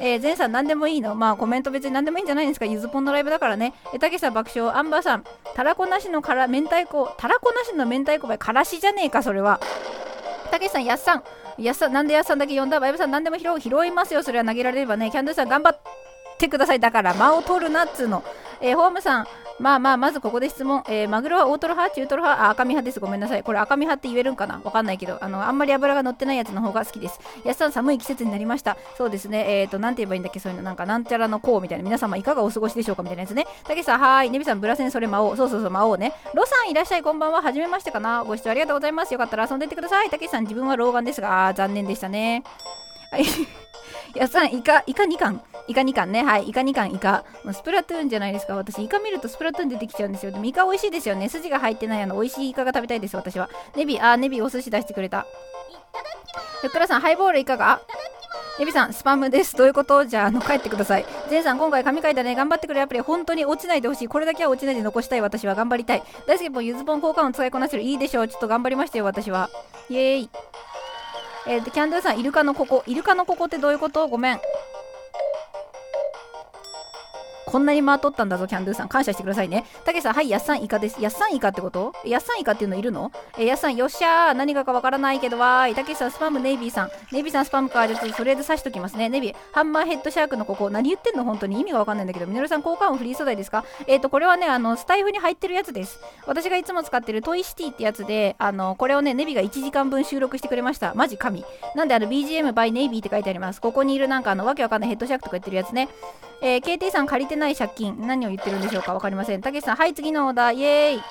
えー、前さん何でもいいのまあコメント別に何でもいいんじゃないですかゆずぽんのライブだからね。えたけさん爆笑。アンバーさん、たらこなしのから明太子、たらこなしの明太子ばいからしじゃねえか、それは。たけさん、やっさん。やさ、なんでやっさんだけ呼んだ？バイブさん、何でも拾、拾いますよ。それは投げられればね。キャンドゥさん、頑張ってください。だから、間を取るなっつうの。えー、ホームさん、まあまあ、まずここで質問。えー、マグロは大トロ派？中トロ派？あ、赤身派です。ごめんなさい。これ赤身派って言えるんかな？わかんないけど、あの、あんまり油が乗ってないやつの方が好きです。やすさん、寒い季節になりました。そうですね。えっ、ー、と、なんて言えばいいんだっけ？そういうの、なんか、なんちゃらのこうみたいな。皆様いかがお過ごしでしょうか？みたいなやつね。たけしさん、はーい。ねびさん、ブラセン、それ魔王。そうそうそう、魔王ね。ロさん、いらっしゃい。こんばんは。はじめましてかな？ご視聴ありがとうございます。よかったら遊んでってください。たけしさん、自分は老眼ですが、あ残念でしたね。は い。やさん、イカ、イカ2巻。イカ2巻ね。はい。イカ2巻、イカ。もうスプラトゥーンじゃないですか。私、イカ見るとスプラトゥーン出てきちゃうんですよ。でも、イカ美味しいですよね。筋が入ってないあの、美味しいイカが食べたいです、私は。ネビ、あ、ネビお寿司出してくれた。ふっくらさん、ハイボールいかが？ネビさん、スパムです。どういうこと？じゃあ、あの、帰ってください。ゼンさん、今回紙書いたね。頑張ってくれ。アプリ、本当に落ちないでほしい。これだけは落ちないで残したい。私は頑張りたい。大好きもゆずぽん交換を使いこなせる。いいでしょう。ちょっと頑張りましたよ、私は。イエーイ。えー、キャンドゥさん、イルカのここ。イルカのここってどういうこと？ごめん。こんなに回っとったんだぞ、キャンドゥさん。感謝してくださいね。たけさん、はい、やっさんイカです。やっさんイカってこと？やっさんイカっていうのいるの？えやっさん、よっしゃー。何がかわからないけどわーい。たけさん、スパム、ネイビーさん。ネイビーさん、スパムか。じゃあ、とりあえず刺しときますね。ネイビー、ハンマーヘッドシャークのここ。何言ってんの？本当に意味がわかんないんだけど。みのるさん、効果音フリー素材ですか？えっ、ー、と、これはね、あの、スタイフに入ってるやつです。私がいつも使ってるトイシティってやつで、あの、これをね、ネビが1時間分収録してくれました。マジ神。なんで、あの、BGM by ネイビーって書いてあります。ここにいるなんか、あの、わけわかんないヘッドシャークとか言ってるやつね。えー、KT さん借りてない借金。何を言ってるんでしょうかわかりません。たけしさん、はい、次のオーダー。イエーイ。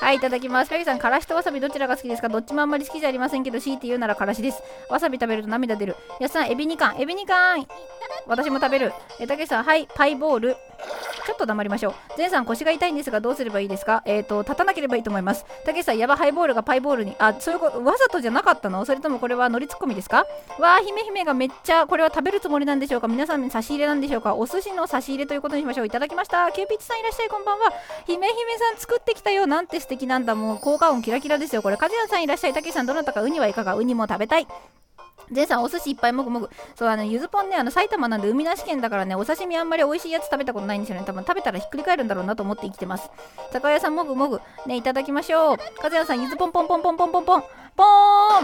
はい、いただきます。ペギさん、からしとわさびどちらが好きですか？どっちもあんまり好きじゃありませんけど、強いて言うならからしです。わさび食べると涙出る。やすさん、エビ2貫。エビ2貫私も食べる。え、たけしさん、はい、パイボール。ちょっと黙りましょう。ゼンさん、腰が痛いんですが、どうすればいいですか？えっ、ー、と、立たなければいいと思います。たけしさん、やばハイボールがパイボールに。あ、そういうこと、わざとじゃなかったの？それともこれはノリツッコミですか？わー、姫姫がめっちゃ、これは食べるつもりなんでしょうか？皆さんに差し入れなんでしょうか？お寿司の差し入れということにしましょう。いただきました。キューピッチさんいらっしゃい、こんばんは。姫姫さん作ってきたよ。なんて素敵なんだ。もう効果音キラキラですよ。これ、カズヤさんいらっしゃい。たけしさん、どなたかウニはいかが？ウニも食べたい。ジェンさん、お寿司いっぱいもぐもぐ。そう、あの、ゆずぽんね、あの、埼玉なんで海なし県だからね、お刺身あんまり美味しいやつ食べたことないんですよね。多分食べたらひっくり返るんだろうなと思って生きてます。酒屋さん、もぐもぐ。ね、いただきましょう。かずやさん、ゆずぽんぽんぽんぽんぽんぽんぽん。ぽー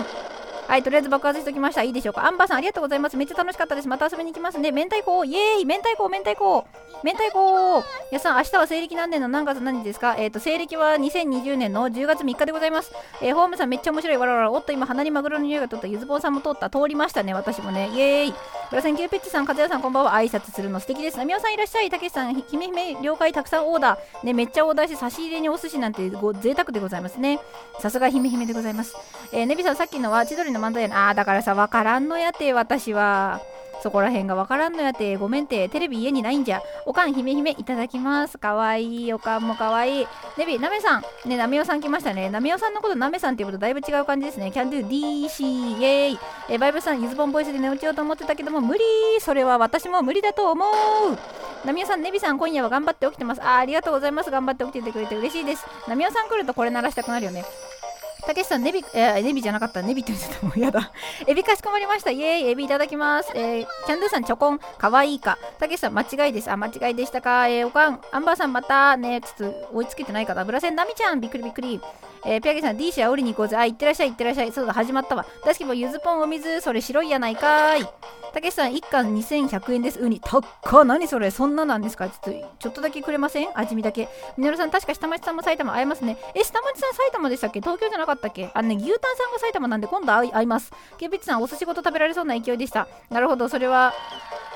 んはいとりあえず爆発しておきました。いいでしょうか。アンバーさんありがとうございます。めっちゃ楽しかったです。また遊びに行きますね。明太子。イエーイ。明太子明太子。明太子。やさん明日は西暦何年の？何月何日ですか？えっ、ー、と西暦は2020年の10月3日でございます。えー、ホームさんめっちゃ面白い。わらわらおっと今鼻にマグロの匂いが通ったゆずぼうさんも通った。通りましたね私もね。イエーイ。ブラセンキューピッチさん、和也さん、こんばんは。挨拶するの素敵です。なみおさんいらっしゃい。たけしさん、ひめひめ了解。たくさんオーダー。ね、めっちゃオーダーして差し入れにお寿司なんてご贅沢でございますね。さすがひめひめでございます。えー、ネビさん、さっきのは千鳥の漫才やな。あ、だからさ、わからんのやて、私は。そこら辺がわからんのやて、ごめんて、テレビ家にないんじゃ。おかんひめひめいただきます。かわいい、おかんもかわいい。ネビ、なめさん。ね、なめおさん来ましたね。なめおさんのことなめさんっていうことだいぶ違う感じですね。キャンドゥ DC、イェーイ。えバイブさん、ゆずぼんボイスで寝落ちようと思ってたけども、無理それは私も無理だと思う。なみおさん、ねびさん、今夜は頑張って起きてます。あありがとうございます。頑張って起きててくれて嬉しいです。なみおさん来るとこれ鳴らしたくなるよね。たけしさん、ネビ、えー、ネビじゃなかった。ネビって言ってた。もうやだ。エビかしこまりました。イエーイ、エビいただきます。えー、キャンドゥさん、チョコン、かわいいか。たけしさん、間違いです。あ、間違いでしたか。えー、おかん、アンバーさん、またね、ちょっと追いつけてないかな。ブラセン、ナミちゃん、びっくりびっくり。えー、ピアゲさん、D 社降りに行こうぜ。あ、行ってらっしゃい、行ってらっしゃい。そうだ、始まったわ。大好きもゆずぽんお水、それ白いやないかい。たけしさん、1貫2100円です。ウニ、たっか。何それそんななんですか？ちょっと、ちょっとだけくれません？味見だけ。みのるさん、確か下町さんも埼玉会えますね。え、下町さん埼玉でしたっけ？東京じゃなかったっけ？あのね、牛タンさんが埼玉なんで今度会います。ケンピッチさん、お寿司ごと食べられそうな勢いでした。なるほど、それは、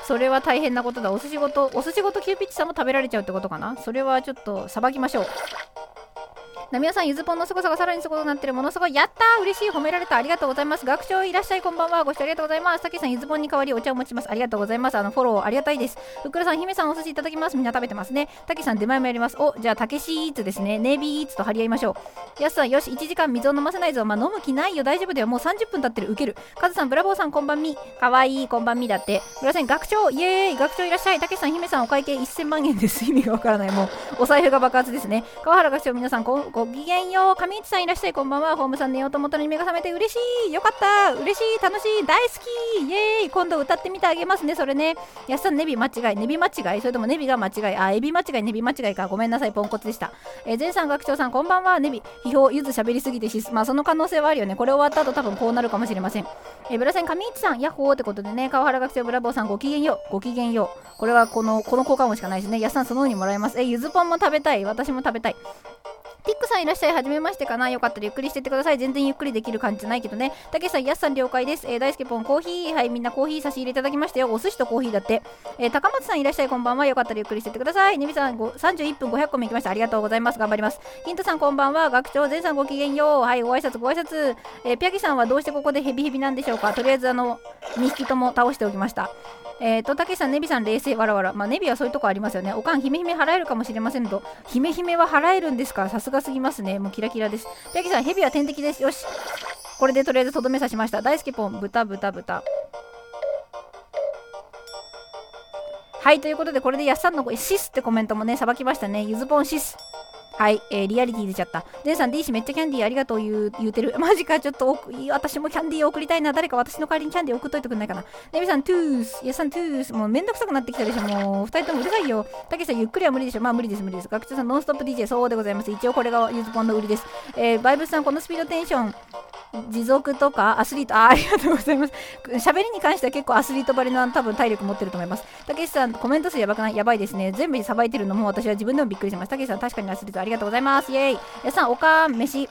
それは大変なことだ。お寿司ごと、お寿司ごとキューピッチさんも食べられちゃうってことかな？それはちょっと、さばきましょう。なみおさん、ゆずぽんの凄さがさらにすごくなってる。ものすごい。やったー嬉しい褒められた。ありがとうございます。学長いらっしゃい。こんばんは。ご視聴ありがとうございます。たけさん、ゆずぽんに代わりお茶を持ちます。ありがとうございます。あの、フォローありがたいです。ふっくらさん、姫さん、お寿司いただきます。みんな食べてますね。たけさん、出前もやります。お、じゃあ、たけしイーツですね。ネイビーイーツと張り合いましょう。やすさん、よし、1時間水を飲ませないぞ。まあ、飲む気ないよ。大丈夫だよ。もう30分経ってる。ウケる。カズさん、ブラボーさん、こんばんみ。かわいい。こんばんみだって。ブラセン、学長、イエーイ。学長いらっしゃい。たけさん、姫さん、お会計1000万円です。意味がわからない。もう、お財布が爆発ですね。川原学長、皆さんご、ごきげんよう。上市さんいらっしゃい。こんばんは。ホームさん寝ようと思ったのに目が覚めて嬉しい。よかった。嬉しい。楽しい。大好き。イエーイ。今度歌ってみてあげますね。それね。やっさん、ネビ間違い。ネビ間違いそれともネビが間違い。あ、エビ間違い。ネビ間違いか。ごめんなさい。ポンコツでした。えー、前さん学長さん、こんばんは。ネビ。批評、ゆず喋りすぎてし、まあその可能性はあるよね。これ終わった後多分こうなるかもしれません。えー、ブラセン、上市さん、ヤッホーってことでね、川原学長ブラボーさん、ごきげんよう。ごきげんよう。これはこの、この効果音しかないですね。やっさん、そのようにもらえます。えー、ゆずポンも食べたい。私も食べたい。さんいらっしゃい。はじめましてかな？よかったらゆっくりしてってください。全然ゆっくりできる感じじゃないけどね。たけしさん、やすさん了解です。えー、大輔ポン、コーヒー。はい、みんなコーヒー差し入れいただきましたよ。お寿司とコーヒーだって。えー、高松さんいらっしゃい。こんばんは。よかったらゆっくりしてってください。ねびさん、31分500個目行きました。ありがとうございます。頑張ります。ヒントさん、こんばんは。学長、全さんごきげんよう。はい、ご挨拶、ご挨拶。えー、ピアキさんはどうしてここでヘビヘビなんでしょうか？とりあえず、あの、2匹とも倒しておきました。えっ、ー、と、たけしさん、ネビさん、冷静、わらわら。まあ、ネビはそういうとこありますよね。おかん、ひめひめ払えるかもしれませんと。ひめひめは払えるんですかさすがすぎますね。もうキラキラです。たけさん、ヘビは天敵です。よし。これでとりあえずとどめさしました。大好きポン、豚、豚、豚。はい、ということで、これでやっさんのシスってコメントもね、さばきましたね。ゆずぽんシス。はい、えー、リアリティ出ちゃった。デンさん、D 氏めっちゃキャンディーありがとう言う言うてる。マジか、ちょっと私もキャンディー送りたいな。誰か私の代わりにキャンディー送っといてくんないかな。ネビさん、トゥース。イエさん、トゥース。もうめんどくさくなってきたでしょ。もう、二人ともうるさいよ。たけしさん、ゆっくりは無理でしょ。まあ、無理です、無理です。学長さん、ノンストップ DJ、そうでございます。一応これがゆずぽんの売りです。えー、バイブスさん、このスピードテンション、持続とかアスリートあありがとうございます喋りに関しては結構アスリートばりの多分体力持ってると思いますたけしさんコメント数やばくない？やばいですね全部さばいてるのも私は自分でもびっくりしますたけしさん確かにアスリートありがとうございます。イエイ。やさんおか飯。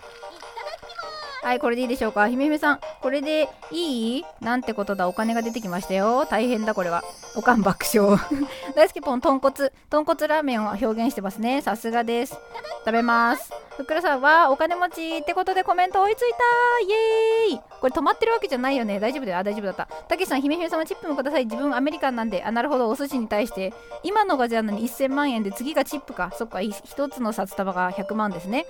はい、これでいいでしょうか？ひめひめさん、これでいい？なんてことだ。お金が出てきましたよ。大変だ、これは。おかん爆笑。大好きぽん、豚骨。豚骨ラーメンを表現してますね。さすがです。食べます。ふっくらさんはお金持ちってことでコメント追いついたイエーイこれ止まってるわけじゃないよね。大丈夫だよ。あ、大丈夫だった。たけしさん、ひめひめさんもチップもください。自分アメリカンなんで。あ、なるほど。お寿司に対して。今のがじゃあ何 ?1000 万円で次がチップか。そっか。1つの札束が100万ですね。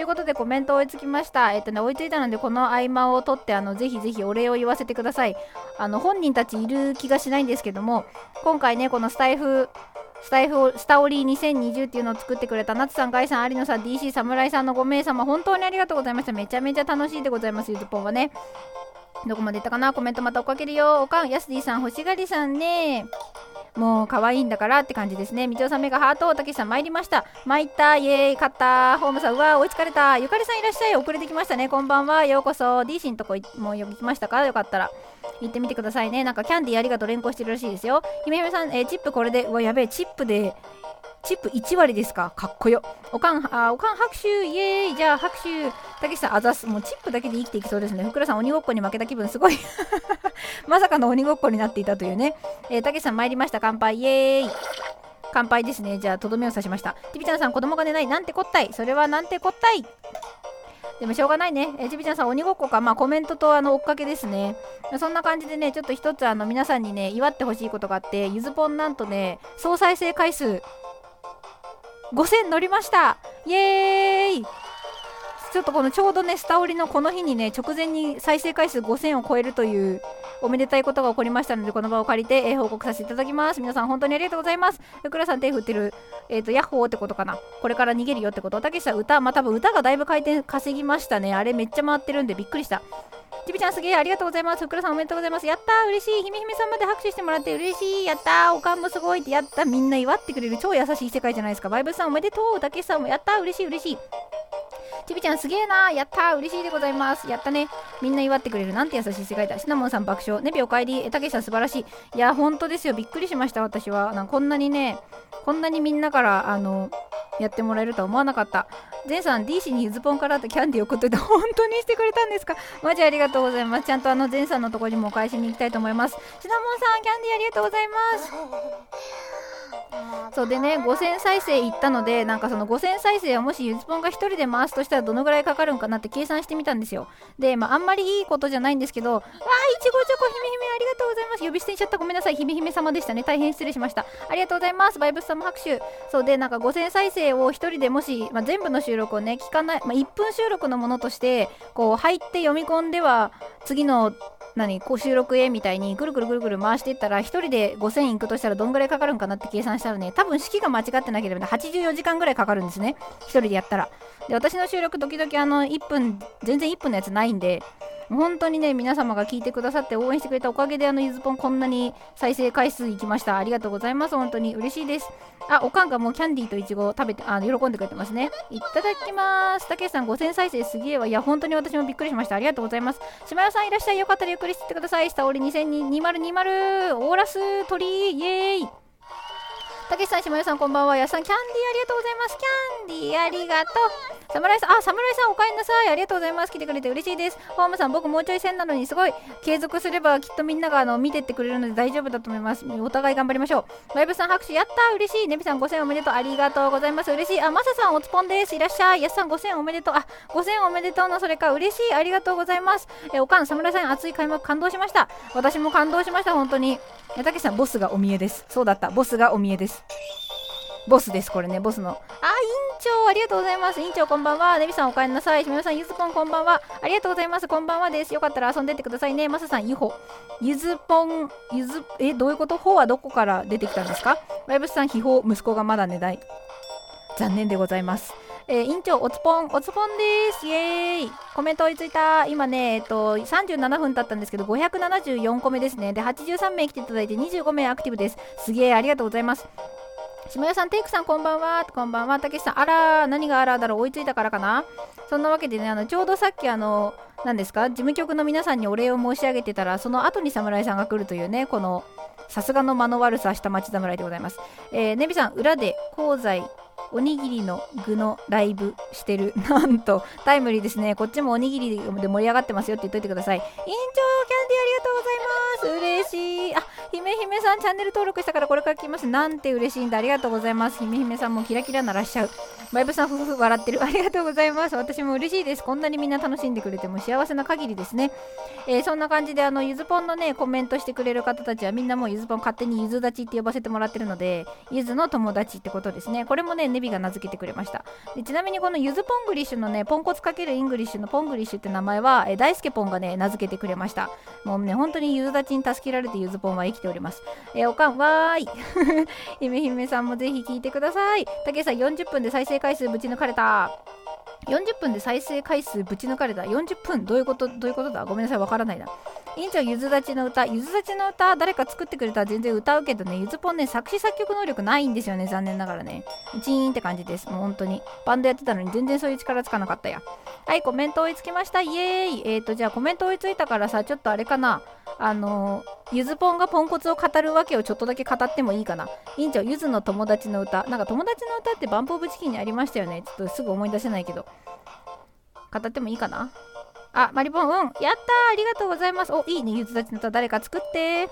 ということでコメント追いつきました。えっとね、追いついたので、この合間を取って、あの、ぜひぜひお礼を言わせてください。あの、本人たちいる気がしないんですけども、今回ね、このスタイフスタイフをスタオリー2020っていうのを作ってくれた夏さん、ガイさん、有野さん、DC 侍さんの5名様、本当にありがとうございました。めちゃめちゃ楽しいでございます、ゆずぽんはね。どこまでいったかな？コメントまた追っかけるよ。おかん、やすディさん、欲しがりさんね。もう可愛いんだからって感じですね。みちおさんメガハート、たけしさん参りました。参った、イエーイ、勝った。ホームさん、うわ追いつかれた。ゆかりさんいらっしゃい。遅れてきましたね。こんばんは。ようこそ。D シンとこもう呼びきましたか？よかったら。行ってみてくださいね。なんかキャンディーありがとう連行してるらしいですよ。ひめひめさん、えー、チップこれで、うわ、やべえ、チップで、チップ1割ですか？かっこよ。おかん、あ、おかん拍手イエーイじゃあ拍手たけしさん、あざす。もうチップだけで生きていきそうですね。ふくらさん、鬼ごっこに負けた気分すごい まさかの鬼ごっこになっていたというね。えー、たけしさん参りました。乾杯イエーイ乾杯ですね。じゃあ、とどめを刺しました。ティビちゃんさん、子供が寝ない。なんてこったい。それはなんてこったい。でもしょうがないね。えちびちゃんさん、鬼ごっこか？まあ、コメントとあの追っかけですね。そんな感じでね、ちょっと一つあの皆さんにね、祝ってほしいことがあって、ゆずぽんなんとね、総再生回数5000乗りましたイエーイちょっとこのちょうどね、スタオリのこの日にね、直前に再生回数5000を超えるというおめでたいことが起こりましたので、この場を借りて、えー、報告させていただきます。皆さん本当にありがとうございます。ふくらさん手振ってる、えっ、ー、と、ヤッホーってことかな。これから逃げるよってこと。たけしさん歌、まあ、多分歌がだいぶ回転稼ぎましたね。あれめっちゃ回ってるんでびっくりした。ちびちゃんすげえありがとうございます。ふくらさんおめでとうございます。やったー嬉しい。ひめひめさんまで拍手してもらって嬉しい。やったーおかんもすごいってやったみんな祝ってくれる超優しい世界じゃないですか。バイブさんおめでとう。たけしさんもやったー嬉しい嬉しい。ちびちゃんすげえなやったー。嬉しいでございます。やったね。みんな祝ってくれる。なんて優しい世界だ。シナモンさん爆笑。ねびおかえりえたけしさん素晴らしい。いや本当ですよ。びっくりしました私は。なんこんなにねこんなにみんなからあのやってもらえるとは思わなかった。ゼンさん D 氏にゆずぽんからってキャンディー送っといて本当にしてくれたんですか？マジありがとうございます。ちゃんとあのゼンさんのとこにもお返しに行きたいと思います。シナモンさんキャンディーありがとうございます。そうでね5000再生いったのでなんかその5000再生をもしゆずぽんが1人で回すとしたらどのぐらいかかるんかなって計算してみたんですよ。でまああんまりいいことじゃないんですけどわあいちごチョコひめひめありがとうございます。呼び捨てにしちゃった。ごめんなさい。ひめひめ様でしたね。大変失礼しました。ありがとうございます。バイブス様拍手。そうでなんか5000再生を1人でもし、まあ、全部の収録をね聞かない、まあ、1分収録のものとしてこう入って読み込んでは次の何こう収録へみたいにぐるぐるぐるぐる回していったら1人で5000いくとしたらどんぐらいかかるんかなって計算したらね多分式が間違ってなければ、ね、84時間ぐらいかかるんですね。1人でやったら。で私の収録時々あの1分全然1分のやつないんで本当にね、皆様が聞いてくださって応援してくれたおかげで、あの、ゆずぽんこんなに再生回数いきました。ありがとうございます。本当に嬉しいです。あ、おかんがもうキャンディーとイチゴ食べて、あの喜んでくれてますね。いただきます。たけしさん5000再生すげえわ。いや、本当に私もびっくりしました。ありがとうございます。島屋さんいらっしゃい。よかったらゆっくりしててください。下折り2020。オーラス鳥イエーイたけしさん、しまよさん、こんばんは。やさん、キャンディーありがとうございます。キャンディーありがとう。侍さん、あ、侍さん、おかえりなさい。ありがとうございます。来てくれて嬉しいです。ホームさん、僕もうちょい戦なのに、すごい。継続すれば、きっとみんながあの見てってくれるので大丈夫だと思います。お互い頑張りましょう。ライブさん、拍手、やった嬉しい。ネビさん、5000おめでとう。ありがとうございます。嬉しい。あ、マサさん、おつぽんです。いらっしゃい。やすさん、5000おめでとう。あ、5000おめでとうの、それか、嬉しい。ありがとうございます。え、おかん、侍さん、熱い開幕、感動しました。私も感動しました、本当に。たけしさん、ボスがお見えです。そうだった。ボスがお見えです。ボスです、これね、ボスの。あ、委員長、ありがとうございます。委員長、こんばんは。ネビさん、おかえりなさい。しみさん、ゆずぽん、こんばんは。ありがとうございます。こんばんはです。よかったら遊んでってくださいね。まささん、ゆほ。ゆずぽん、ゆず、え、どういうこと？ほはどこから出てきたんですか？ワイブスさん、秘宝、息子がまだ寝ない。残念でございます。えー、委員長、おつぽん、おつぽんです。イエーイ。コメント追いついた。今ね、えっと、37分経ったんですけど、574個目ですね。で、83名来ていただいて25名アクティブです。すげえ、ありがとうございます。下屋さん、テイクさん、こんばんは。こんばんは。たけしさん、あら、何があらだろう追いついたからかなそんなわけでね、あの、ちょうどさっき、あの、何ですか？事務局の皆さんにお礼を申し上げてたら、その後に侍さんが来るというね、この、さすがの間の悪さ下町侍でございます。えー、ネビさん、裏で香西おにぎりの具のライブしてる。なんと、タイムリーですね。こっちもおにぎりで盛り上がってますよって言っといてください。委員長、キャンディありがとうございます。嬉しい。あ、姫姫さんチャンネル登録したからこれから来ます。なんて嬉しいんだ。ありがとうございます。姫姫さんもキラキラ鳴らしちゃう。バイブさん夫婦笑ってる。ありがとうございます。私も嬉しいです。こんなにみんな楽しんでくれても幸せな限りですね。えー、そんな感じで、あの、ゆずぽんのね、コメントしてくれる方たちはみんなもうゆずぽん勝手にゆず立ちって呼ばせてもらってるので、ゆずの友達ってことですね。これもね、ネビが名付けてくれました。でちなみにこのゆずポングリッシュのねポンコツかける English のポングリッシュって名前は、え大輔ポンがね名付けてくれました。もうね本当にゆずたちに助けられてゆずポンは生きております。えー、おかんわーい。姫姫さんもぜひ聞いてください。たけさん40分で再生回数ぶち抜かれた。40分で再生回数ぶち抜かれた。40分。どういうこと？どういうことだ？ごめんなさい。わからないな。委員長ゆずたちの歌。ゆずたちの歌誰か作ってくれたら全然歌うけどね。ゆずぽんね作詞作曲能力ないんですよね。残念ながらね。チーンって感じです。もう本当に。バンドやってたのに全然そういう力つかなかったや。はいコメント追いつきました。イエーイ。えーとじゃあコメント追いついたからさちょっとあれかな。あのゆずぽんがポンコツを語るわけをちょっとだけ語ってもいいかな。委員長ゆずの友達の歌。なんか友達の歌ってバンプオブチキンにありましたよね。ちょっとすぐ思い出せないけど。語ってもいいかな？あ、マリポン、うん。やったありがとうございます。お、いいね。ゆずたちの歌誰か作って。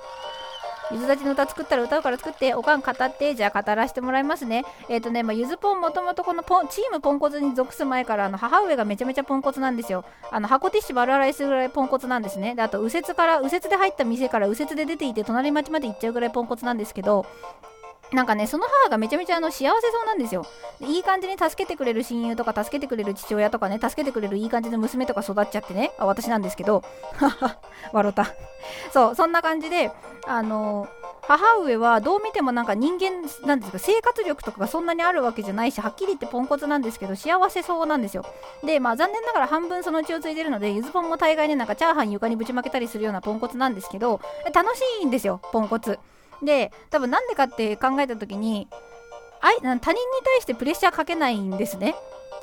ゆずたちの歌作ったら歌うから作って、おかん語って、じゃあ語らせてもらいますね。えっ、ー、とね、まあ、ゆずぽんもともとこのポンチームポンコツに属す前から、あの、母上がめちゃめちゃポンコツなんですよ。あの、箱ティッシュ丸洗いするぐらいポンコツなんですね。で、あと、右折から、右折で入った店から右折で出ていて、隣町まで行っちゃうぐらいポンコツなんですけど、なんかね、その母がめちゃめちゃあの幸せそうなんですよ。いい感じに助けてくれる親友とか、助けてくれる父親とかね、助けてくれるいい感じの娘とか育っちゃってね、あ、私なんですけど、はは、笑った。そう、そんな感じで、あのー、母上はどう見てもなんか人間なんですか？生活力とかがそんなにあるわけじゃないしはっきり言ってポンコツなんですけど幸せそうなんですよ。でまあ残念ながら半分その血を継いでるのでゆずポンも大概ねなんかチャーハン床にぶちまけたりするようなポンコツなんですけど楽しいんですよポンコツ。で多分なんでかって考えた時に他人に対してプレッシャーかけないんですね。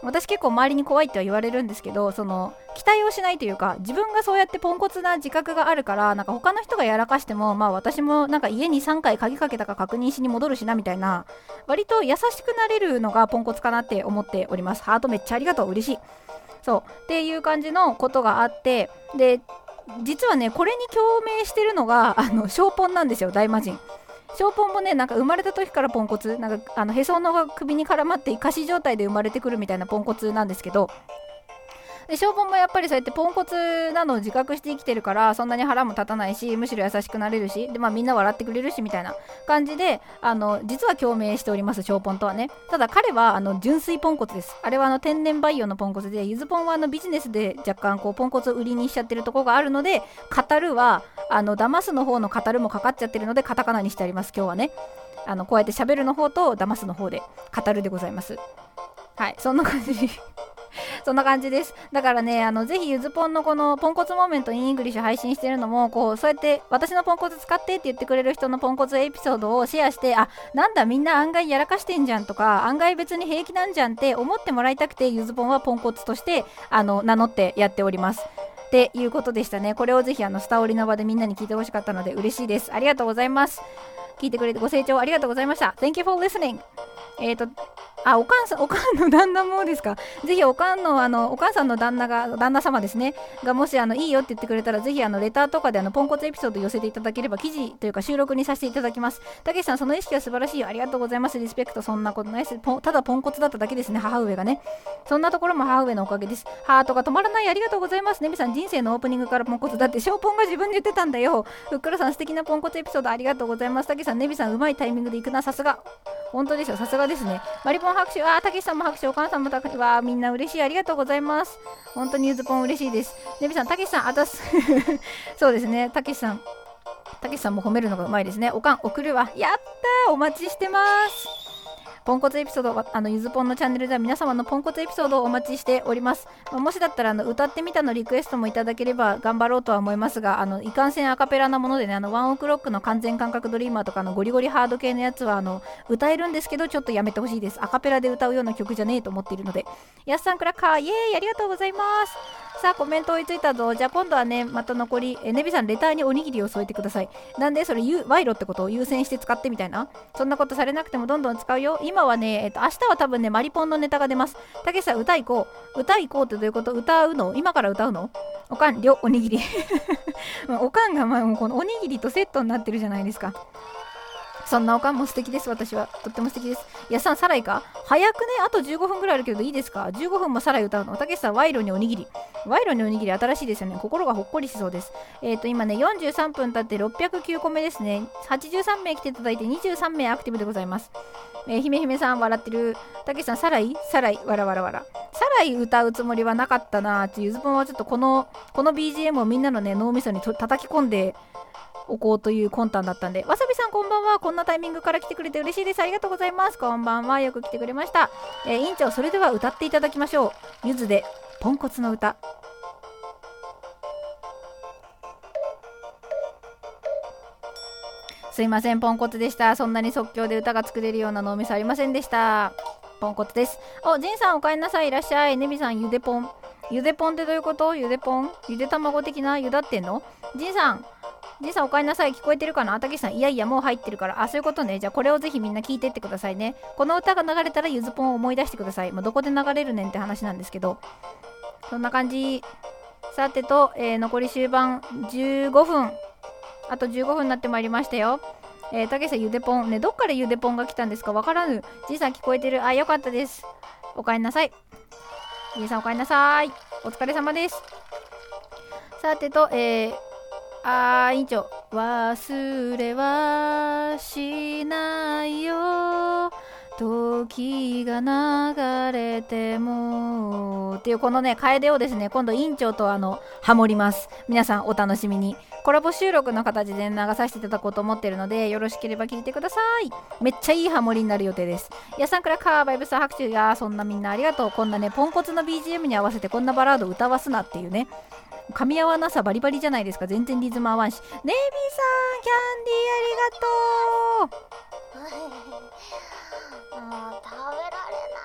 私結構周りに怖いっては言われるんですけどその期待をしないというか自分がそうやってポンコツな自覚があるからなんか他の人がやらかしてもまあ私もなんか家に3回鍵かけたか確認しに戻るしなみたいな割と優しくなれるのがポンコツかなって思っております。ハートめっちゃありがとう。嬉しい。そう。っていう感じのことがあってで実はねこれに共鳴してるのがあのショーポンなんですよ大魔神。ショーポンもねなんか生まれた時からポンコツ。なんかあのへその首に絡まって仮死状態で生まれてくるみたいなポンコツなんですけどで消防もやっぱりそうやってポンコツなのを自覚して生きてるからそんなに腹も立たないしむしろ優しくなれるしで、まあ、みんな笑ってくれるしみたいな感じであの実は共鳴しております小ポンとはね。ただ彼はあの純粋ポンコツです。あれはあの天然培養のポンコツでゆずポンはあのビジネスで若干こうポンコツを売りにしちゃってるとこがあるので語るはあの騙すの方の語るもかかっちゃってるのでカタカナにしてあります今日はね。あのこうやって喋るの方と騙すの方で語るでございます。はいそんな感じ。そんな感じです。だからね、あの、ぜひゆずぽんのこのポンコツ moment in English 配信してるのも、こう、そうやって私のポンコツ使ってって言ってくれる人のポンコツエピソードをシェアして、あ、なんだみんな案外やらかしてんじゃんとか、案外別に平気なんじゃんって思ってもらいたくて、ゆずぽんはポンコツとして、あの、名乗ってやっております。っていうことでしたね。これをぜひあのスタオリの場でみんなに聞いてほしかったので嬉しいです。ありがとうございます。聞いてくれてご清聴ありがとうございました。Thank you for listening. えっ、ー、と、あ、おかんさん、おかんの旦那もですか？ぜひおかんの、あの、お母さんの旦那が、旦那様ですね、がもし、あの、いいよって言ってくれたら、ぜひ、あの、レターとかで、あの、ポンコツエピソード寄せていただければ、記事というか収録にさせていただきます。たけしさん、その意識は素晴らしいよ。ありがとうございます。リスペクト、そんなことないです。ただポンコツだっただけですね、母上がね。そんなところも母上のおかげです。ハートが止まらない。ありがとうございます。ねみさん、人生のオープニングからポンコツだって、ショーポンが自分で言ってたんだよ。ふっくらさん、素敵なポンコツエピソードありがとうございます。たけしさん、ねみさん、うまいタイミングで行くな。さすが。本当ですよ。さすがですね。マリポン拍手。あ、たけしさんも拍手。お母さんも拍手。わみんな嬉しい。ありがとうございます。本当にゆずぽん嬉しいです。ねびさん、たけしさん、あたす。そうですね。たけしさん。たけしさんも褒めるのがうまいですね。おかん、送るわ。やったーお待ちしてます。ポンコツエピソードあのゆずぽんのチャンネルでは皆様のポンコツエピソードをお待ちしております、まあ、もしだったらあの歌ってみたのリクエストもいただければ頑張ろうとは思いますがあのいかんせんアカペラなものでねあのワンオクロックの完全感覚ドリーマーとかのゴリゴリハード系のやつはあの歌えるんですけどちょっとやめてほしいです。アカペラで歌うような曲じゃねえと思っているので。やすさんクラッカーイエーイありがとうございます。さあコメント追いついたぞじゃあ今度はねまた残りえねびさんレターにおにぎりを添えてくださいなんでそれ賄賂ってことを優先して使ってみたいな？そんなことされなくてもどんどん使うよ今はねえっと明日は多分ね、マリポンのネタが出ます。たけしさん、歌いこう。歌いこうってどういうこと？歌うの？今から歌うの？おかん、りょ、おにぎり。おかんが、まあ、このおにぎりとセットになってるじゃないですか。そんなおかんも素敵です、私は。とっても素敵です。やさん、サライか？早くね、あと15分ぐらいあるけどいいですか ?15 分もサライ歌うの？たけしさん、賄賂におにぎり。賄賂におにぎり新しいですよね。心がほっこりしそうです。えっ、ー、と、今ね、43分経って609個目ですね。83名来ていただいて23名アクティブでございます。えー、ひめひめさん笑ってる。たけしさん、サライサライ、わらわらわら。サライ歌うつもりはなかったなーってゆずぽんはちょっとこの、この BGM をみんなのね、脳みそに叩き込んで、おこうという魂胆だったんで、わさびさんこんばんは。こんなタイミングから来てくれて嬉しいです。ありがとうございます。こんばんは。よく来てくれました。えー、委員長、それでは歌っていただきましょう。ゆずで、ポンコツの歌。すいませんポンコツでしたそんなに即興で歌が作れるような脳みそありませんでしたポンコツですおジンさんおかえりなさいいらっしゃいネビさんゆでポンゆでポンってどういうこと？ゆでポン？ゆで卵的な？ゆだってんの？ジンさんジンさんおかえりなさい。聞こえてるかな？たけしさんいやいやもう入ってるから。あそういうことね。じゃあこれをぜひみんな聞いてってくださいね。この歌が流れたらゆずポンを思い出してください。もうどこで流れるねんって話なんですけど。そんな感じ。さてと、えー、残り終盤15分。あと15分になってまいりましたよ。えー、たけしさんゆでポンねどっからゆでポンが来たんですか？わからぬ。じいさん聞こえてる。あよかったです。おかえりなさい。じいさんおかえりなさい。お疲れ様です。さてとえー、あー委員長。忘れはしないよ。時が流れても。っていうこのね楓をですね今度委員長とあのハモります。皆さんお楽しみに。コラボ収録の形で流させていただこうと思ってるのでよろしければ聞いてください。めっちゃいいハモリになる予定です。やさんからカーバイブス拍手やそんなみんなありがとう。こんなねポンコツの BGM に合わせてこんなバラード歌わすなっていうね。噛み合わなさバリバリじゃないですか。全然リズム合わんし。ネイビーさんキャンディーありがとう。もう食べられない。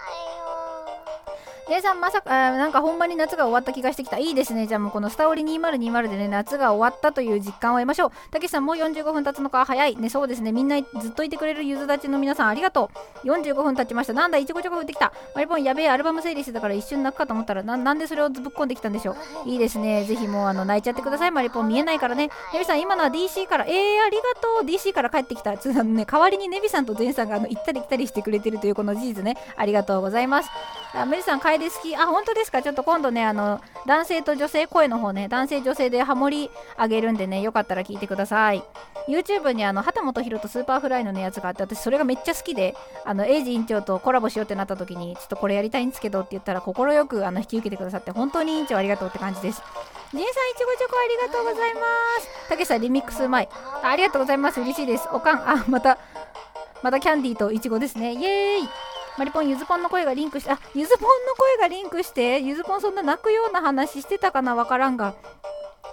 J さんまさかあなんかほんまに夏が終わった気がしてきた。いいですね。じゃあもうこのスタオリ2020でね夏が終わったという実感を得ましょう。たけしさんもう45分経つのか。早い。ねそうですね。みんなずっといてくれるゆずたちの皆さんありがとう。45分経ちました。なんだいちごちょこ降ってきた。マリポンやべえアルバム整理してたから一瞬泣くかと思ったらなんでそれをぶっこんできたんでしょう。いいですね。ぜひもうあの泣いちゃってください。マリポン見えないからね。ネビさん今のは DC から。えー、ありがとう。DC から帰ってきた。つあのね代わりにネビさんとゼンさんがあの行ったり来たりしてくれてるというこの事実ね。ありがとうございます。あメリさん楓好き。あ本当ですか？ちょっと今度ねあの男性と女性声の方ね男性女性でハモリあげるんでねよかったら聞いてください。YouTube にあの畑本博とスーパーフライの、ね、やつがあって私それがめっちゃ好きであのエイジ院長とコラボしようってなった時にちょっとこれやりたいんですけどって言ったら快くあの引き受けてくださって本当に院長ありがとうって感じです。ジンさんいちごチョコありがとうございます。たけしさんリミックスうまいありがとうございます。嬉しいです。おかん。あまたまたキャンディーといちごですね。イエーイ。マリポンゆずぽんの声がリンクしてあゆずぽんの声がリンクしてゆずぽんそんな泣くような話してたかなわからんが。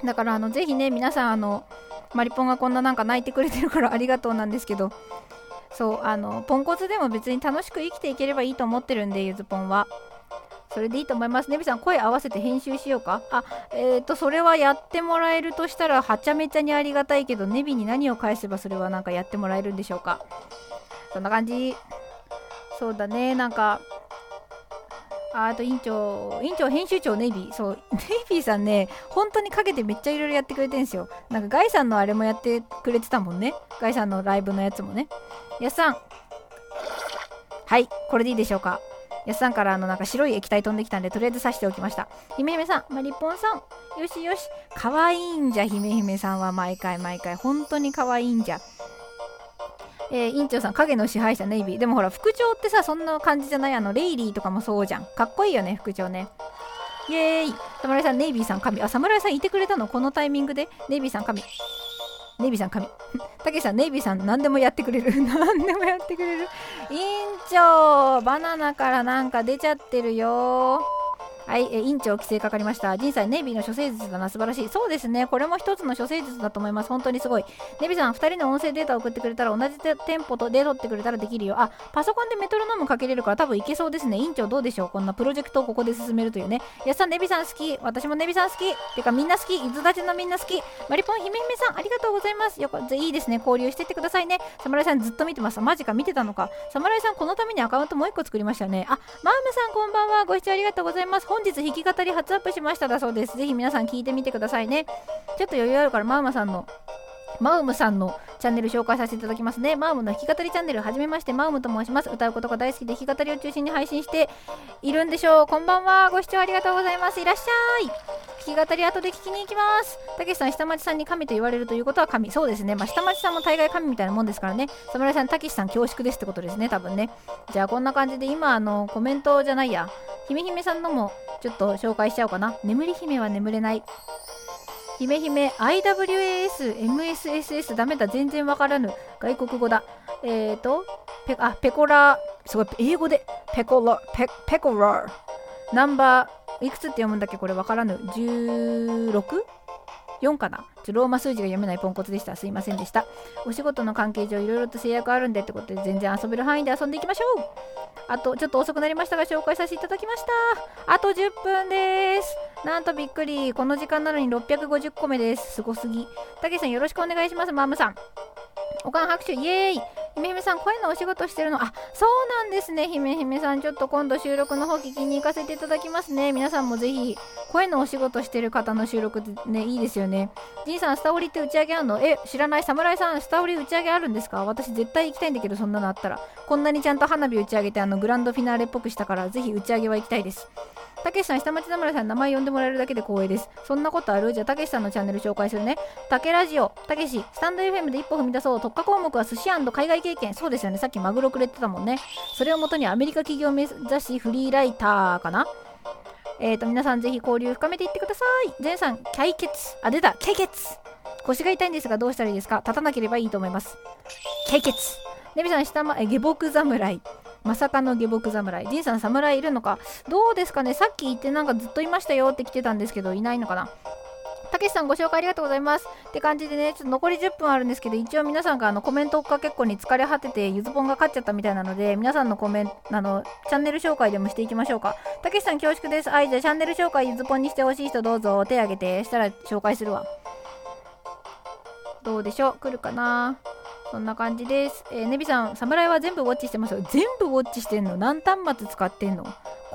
だからあのぜひね皆さんあのマリポンがこんななんか泣いてくれてるからありがとうなんですけど。そうあのポンコツでも別に楽しく生きていければいいと思ってるんでゆずぽんは。それでいいと思います。ネビさん、声合わせて編集しようか？あ、えっ、ー、と、それはやってもらえるとしたら、はちゃめちゃにありがたいけど、ネビに何を返せばそれはなんかやってもらえるんでしょうか？そんな感じ。そうだねなんかああと院長、院長編集長ネイビー。そう、ネイビーさんね、本当にかけてめっちゃいろいろやってくれてんすよ。なんかガイさんのあれもやってくれてたもんね。ガイさんのライブのやつもね。やっさん。はい、これでいいでしょうか。やっさんからあのなんか白い液体飛んできたんで、とりあえず刺しておきました。姫姫さん、まりぽんさん。よしよし。かわいいんじゃ、姫姫さんは毎回毎回。本当にかわいいんじゃ。えー、院長さん影の支配者ネイビー。でもほら副長ってさそんな感じじゃない？あのレイリーとかもそうじゃん。かっこいいよね副長ね。イエーイ。侍さんネイビーさん神。あ侍さんいてくれたの？このタイミングで？ネイビーさん神。ネイビーさん神。たけしさんネイビーさん何でもやってくれる。何でもやってくれる。院長バナナからなんか出ちゃってるよ。はい、え院長規制かかりました。仁さん、ネイビーの処世術だな、素晴らしい。そうですね、これも一つの処世術だと思います。本当にすごい。ネビさん、2人の音声データを送ってくれたら、同じテンポとで取ってくれたらできるよ。あ、パソコンでメトロノームかけれるから多分いけそうですね。院長どうでしょうこんなプロジェクトをここで進めるというね。やっさん、ネビさん好き。私もネビさん好き。てか、みんな好き。伊豆立ちのみんな好き。マリポン、姫姫さん、ありがとうございます。よいいですね。交流してってくださいね。侍さん、ずっと見てます。マジか、見てたのか。侍さん、このためにアカウントもう1個作りましたね。あ、マームさん、こんばんは。ご視聴ありがとうございます。本日弾き語り初アップしましただそうです。ぜひ皆さん聞いてみてくださいね。ちょっと余裕あるからマウマさんのマウムさんのチャンネル紹介させていただきますね。マウムの弾き語りチャンネル、はじめまして、マウムと申します。歌うことが大好きで弾き語りを中心に配信しているんでしょう。こんばんは。ご視聴ありがとうございます。いらっしゃい。弾き語り後で聞きに行きます。たけしさん、下町さんに神と言われるということは神。そうですね。まあ、下町さんも大概神みたいなもんですからね。侍さん、たけしさん恐縮ですってことですね。多分ね。じゃあ、こんな感じで今、あの、コメントじゃないや。姫姫さんのもちょっと紹介しちゃおうかな。眠り姫は眠れない。姫姫 IWAS、MSSS ダメだ、全然わからぬ。外国語だ。えーと、ペあ、ペコラ、すごい、英語で、ペコラ、ペペコラ、ナンバー、いくつって読むんだっけ？これわからぬ。16? 4かな？ちょローマ数字が読めないポンコツでした。すいませんでした。お仕事の関係上いろいろと制約あるんでってことで全然遊べる範囲で遊んでいきましょう。あとちょっと遅くなりましたが紹介させていただきました。あと10分です。なんとびっくり。この時間なのに650個目です。すごすぎ。たけしさんよろしくお願いします。マムさん。おかん拍手イエーイ。姫姫さん声のお仕事してるの？あそうなんですね。姫姫さんちょっと今度収録の方聞きに行かせていただきますね。皆さんもぜひ声のお仕事してる方の収録ってねいいですよね。じいさんスタオリって打ち上げあるの？え知らない。侍さんスタオリ打ち上げあるんですか？私絶対行きたいんだけどそんなのあったら。こんなにちゃんと花火打ち上げてあのグランドフィナーレっぽくしたからぜひ打ち上げは行きたいです。たけしさん、下町侍さん、名前呼んでもらえるだけで光栄です。そんなことある？じゃあ、たけしさんのチャンネル紹介するね。たけラジオ、たけし、スタンド FM で一歩踏み出そう。特化項目は寿司海外経験。そうですよね。さっきマグロくれてたもんね。それをもとにアメリカ企業目指しフリーライターかな？えーと、皆さんぜひ交流深めていってください。ゼンさん、解決。あ、出た。解決。腰が痛いんですが、どうしたらいいですか？立たなければいいと思います。解決。ネビさん、下ま、え、下僕侍。まさかの下僕侍。ジンさん、侍いるのか？どうですかね？さっき言ってなんかずっといましたよって来てたんですけど、いないのかな？たけしさんご紹介ありがとうございます。って感じでね、ちょっと残り10分あるんですけど、一応皆さんがあのコメントが結構に疲れ果てて、ゆずぽんが勝っちゃったみたいなので、皆さんのコメント、あの、チャンネル紹介でもしていきましょうか。たけしさん恐縮です。はい、じゃあチャンネル紹介ゆずぽんにしてほしい人どうぞ手挙げて、したら紹介するわ。どうでしょう？来るかな？そんな感じです。えー、ネビさん、侍は全部ウォッチしてますよ。全部ウォッチしてんの？何端末使ってんの？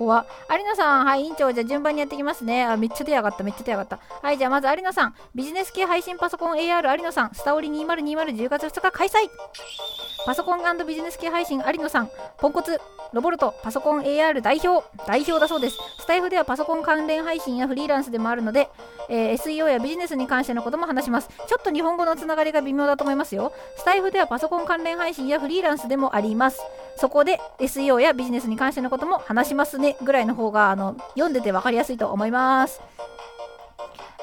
怖有野さん、はい、委員長、じゃあ順番にやっていきますね。あ、めっちゃ手上がった、めっちゃ手上がった。はい、じゃあまず有野さん、ビジネス系配信パソコン AR 有野さん、スタオリ202010月2日開催パソコンビジネス系配信有野さん、ポンコツ、ロボルト、パソコン AR 代表、代表だそうです。スタイフではパソコン関連配信やフリーランスでもあるので、えー、SEO やビジネスに関してのことも話します。ちょっと日本語のつながりが微妙だと思いますよ。スタイフではパソコン関連配信やフリーランスでもあります。そこで SEO やビジネスに関してのことも話しますねぐらいの方があの読んでて分かりやすいと思います。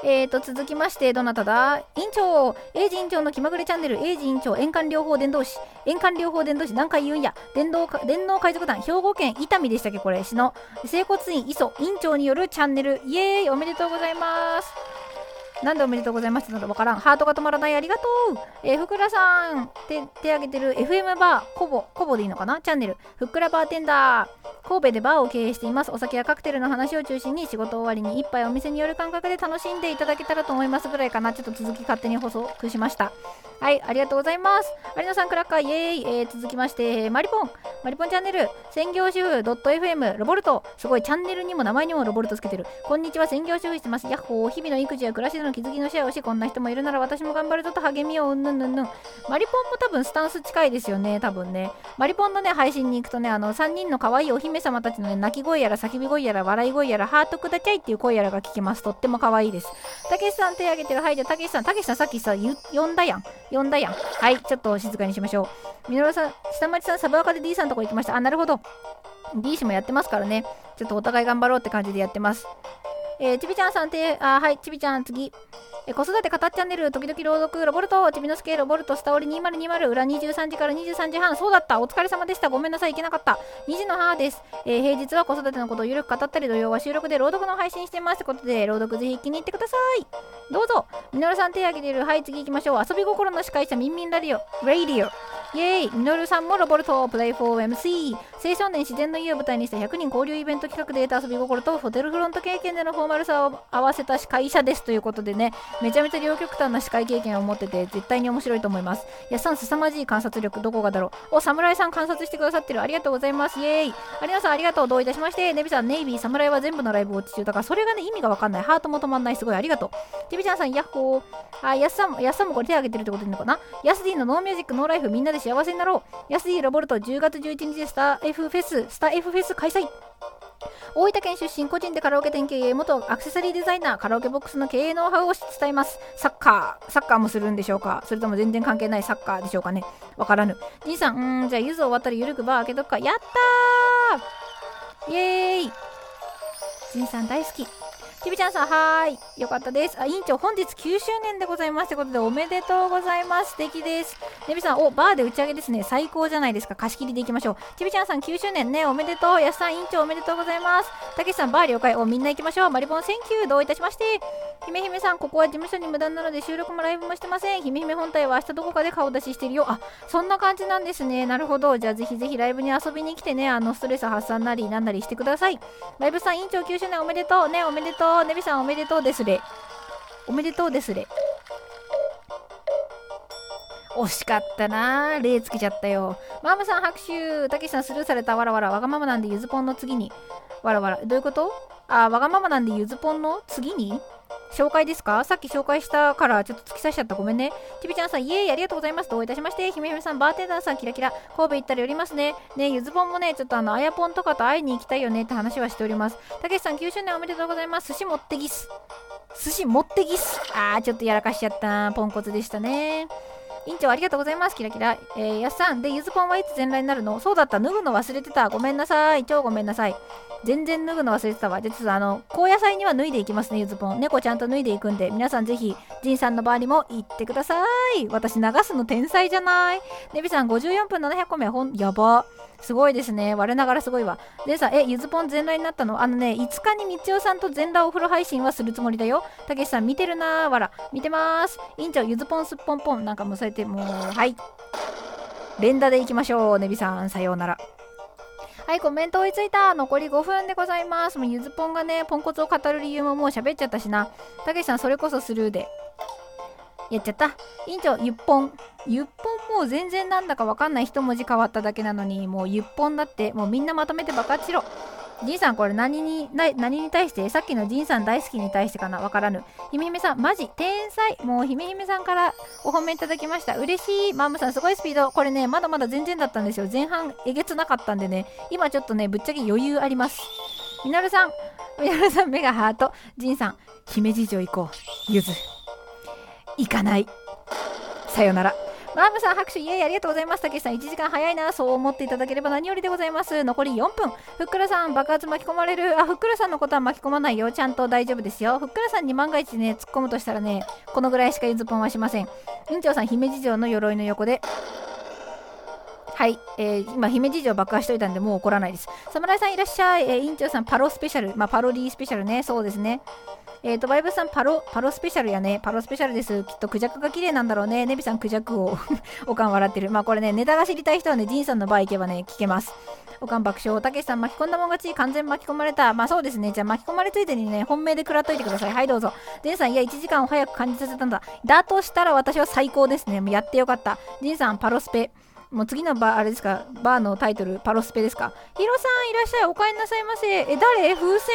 えーと、続きまして、どなただ？院長エイジ院長の気まぐれチャンネル、エイジ院長、円環療法伝道師、円環療法伝道師、何回言うんや、電動電脳海賊団、兵庫県伊丹でしたっけ、これ、市の、整骨院、磯、院長によるチャンネル、イエーイ、おめでとうございます。なんでおめでとうございますなどわからん。ハートが止まらない。ありがとう。えー、ふくらさん、手、手挙げてる FM バー、コボ、コボでいいのかな？チャンネル。ふっくらバーテンダー。神戸でバーを経営しています。お酒やカクテルの話を中心に仕事終わりに一杯お店による感覚で楽しんでいただけたらと思いますぐらいかな。ちょっと続き勝手に補足しました。はい、ありがとうございます。有野さん、クラッカー、イエーイ。えー、続きまして、マリポン。マリポンチャンネル、専業主婦 .fm、ロボルト。すごい、チャンネルにも名前にもロボルトつけてる。こんにちは、専業主婦してます。ヤッホー。日々の育児や暮らしでの気づきのシェアをし、こんな人もいるなら私も頑張るぞと励みをうんぬんぬんぬん。マリポンも多分スタンス近いですよね、多分ね。マリポンのね、配信に行くとね、あの、3人の可愛いお姫様たちのね、泣き声やら叫び声やら笑い声やら、ハートくだちゃいっていう声やらが聞けます。とっても可愛いです。たけしさん手挙げてる。はい、じゃあたけしさん、たけしさんさっきさ、呼んだやん。呼んだやん。はい、ちょっと静かにしましょう。みのるさん、下町さん、サブアカで D さんのとこ行きました。あ、なるほど。D 氏もやってますからね。ちょっとお互い頑張ろうって感じでやってます。えー、ちびちゃんさんて、あ、はい、ちびちゃん次。えー、子育て語っチャンネル、時々朗読、ロボルト、ちびのすけ、ロボルト、スタオリ2020、裏23時から23時半、そうだった、お疲れ様でした、ごめんなさい、行けなかった。2時の母です。えー、平日は子育てのことをゆるく語ったり、土曜は収録で朗読の配信してますってことで、朗読ぜひ気に入ってください。どうぞ。みのるさん手挙げてる。はい、次行きましょう。遊び心の司会者、みんみんラディオ、ラディオ。イェーイみのるさんもロボルト、プレイフォー MC。青少年自然の家を舞台にした100人交流イベント企画で得た遊び心と、ホテルフロント経験でのフォーマルさを合わせた司会者ですということでね、めちゃめちゃ両極端な司会経験を持ってて、絶対に面白いと思います。やっさん、凄まじい観察力、どこがだろう？お、侍さん観察してくださってる。ありがとうございます。イェーイ。有野さん、ありがとう。どういたしまして。ネビさん、ネイビー、侍は全部のライブウォッチ中だから、それがね、意味がわかんない。ハートも止まんない。すごい、ありがとう。テビちゃんさん、ヤッホー。あ、やっさんも、やっさんもこれ手挙げてるってことでいいのかなヤスディの No music, no life、みんなで幸せになろう。ヤスディロボルト、10月11日でスター F フェス、スター F フェス開催。大分県出身、個人でカラオケ店経営、元アクセサリーデザイナー、カラオケボックスの経営ノウハウを伝えます。サッカー、サッカーもするんでしょうか？それとも全然関係ないサッカーでしょうかね？わからぬ。じいさん、うん、じゃあ、ゆず終わったらゆるくバー開けとくか。やったーイエーイじいさん大好き。きびちゃんさんはーい。よかったです。あ委員長本日9周年でございます。ということでおめでとうございます。素敵です。ねびさんおバーで打ち上げですね。最高じゃないですか。貸し切りでいきましょう。ちびちゃんさん9周年ね。おめでとう。やすさん委員長おめでとうございます。たけしさんバー了解。おみんな行きましょう。マリポン Thank you どういたしまして。姫姫さんここは事務所に無駄なので収録もライブもしてません。姫姫本体は明日どこかで顔出ししてるよ。あそんな感じなんですね。なるほど。じゃあぜひぜひライブに遊びに来てね。あのストレス発散なりなんなりしてください。ライブさん委員長9周年おめでとうね。おめでとう。ねびさんおめでとうですれ。おめでとうですれ。惜しかったな例つけちゃったよ。マムさん拍手。たけしさんスルーされた。わらわら。わがままなんでゆずぽんの次に。わらわら。どういうこと？あわがままなんでゆずぽんの次に？紹介ですか？さっき紹介したからちょっと突き刺しちゃった。ごめんね。ちびちゃんさんイエーイありがとうございます。どういたしまして。ひめひめさんバーテンダーさんキラキラ。神戸行ったら寄りますね。ねゆずぽんもねちょっとあのあやぽんとかと会いに行きたいよね。って話はしております。たけしさん9周年おめでとうございます。寿司持ってぎす寿司持ってぎすあーちょっとやらかしちゃった。ポンコツでしたね。委員長ありがとうございます。キラキラ。えー、やっさん。で、ゆずぽんはいつ全裸になるの？そうだった。脱ぐの忘れてた。ごめんなさい。超ごめんなさい。全然脱ぐの忘れてたわ。じゃあの、高野菜には脱いでいきますね、ゆずぽん。猫ちゃんと脱いでいくんで、皆さんぜひ、ジンさんの場にも行ってください。私流すの天才じゃないねびさん54分700個目。ほん、やば。すごいですね。我ながらすごいわ。でさ、え、ゆずぽん全裸になったの？あのね、5日にみつよさんと全裸お風呂配信はするつもりだよ。たけしさん見てるなー。わら。見てまーす。委員長、ゆずぽんすっぽんぽん。なんかもうそうやって、もう、はい。連打でいきましょう。ねびさん、さようなら。はい、コメント追いついた。残り5分でございます。もうゆずぽんがね、ポンコツを語る理由ももう喋っちゃったしな。たけしさん、それこそスルーで。やっちゃった。委員長、ゆっぽん。ゆっぽんもう全然なんだかわかんない一文字変わっただけなのに、もうゆっぽんだって、もうみんなまとめて爆発しろ。ジンさん、これ何に、何に対して？さっきのジンさん大好きに対してかな？わからぬ。ひめひめさん、マジ、天才？もうひめひめさんからお褒めいただきました。嬉しい。マームさん、すごいスピード。これね、まだまだ全然だったんですよ。前半えげつなかったんでね、今ちょっとね、ぶっちゃけ余裕あります。みなるさん、みなるさん、目がハート。ジンさん、姫路城行こう。ゆず。行かない。さよなら。ワームさん拍手イエーイありがとうございます。たけしさん1時間早いな。そう思っていただければ何よりでございます。残り4分。ふっくらさん爆発巻き込まれる。あ、ふっくらさんのことは巻き込まないよ。ちゃんと大丈夫ですよ。ふっくらさんに万が一ね、突っ込むとしたらね、このぐらいしかゆずぽんはしません。院長さん姫路城の鎧の横ではい、えー、今、姫路城爆破しといたんで、もう怒らないです。侍さんいらっしゃい。えー、委員長さん、パロスペシャル。まあ、パロディスペシャルね。そうですね。えっ、ー、と、バイブさん、パロ、パロスペシャルやね。パロスペシャルです。きっとクジャクが綺麗なんだろうね。ネビさん、クジャクを おかん笑ってる。まあ、これね、ネタが知りたい人はね、ジンさんの場合行けばね、聞けます。おかん爆笑。たけしさん、巻き込んだもん勝ち。完全巻き込まれた。まあ、そうですね。じゃあ、巻き込まれついでにね、本命で食らっといてください。はい、どうぞ。ジンさん、いや、1時間を早く感じさせたんだ。だとしたら私は最高ですね。もうやってよかった。ジンさん、パロスペ。もう次のバー、あれですか、バーのタイトル、パロスペですか。ヒロさん、いらっしゃい、お帰りなさいませ。え、誰？風船？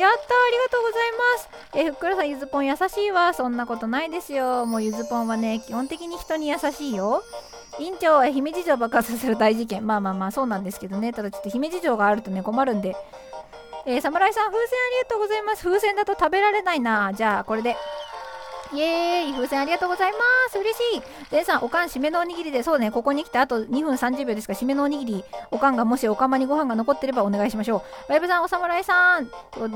やったありがとうございます。え、ふっくらさん、ゆずぽん優しいわ。そんなことないですよ。もうゆずぽんはね、基本的に人に優しいよ。院長は姫路城爆発させる大事件。まあまあまあ、そうなんですけどね。ただちょっと姫路城があるとね、困るんで。えー、侍さん、風船ありがとうございます。風船だと食べられないな。じゃあ、これで。イエーイ。風船ありがとうございます。嬉しい。デンさん、おかん、締めのおにぎりで、そうね、ここに来てあと2分30秒ですか。締めのおにぎり、おかんがもしおかまにご飯が残ってればお願いしましょう。バイブさん、お侍さん、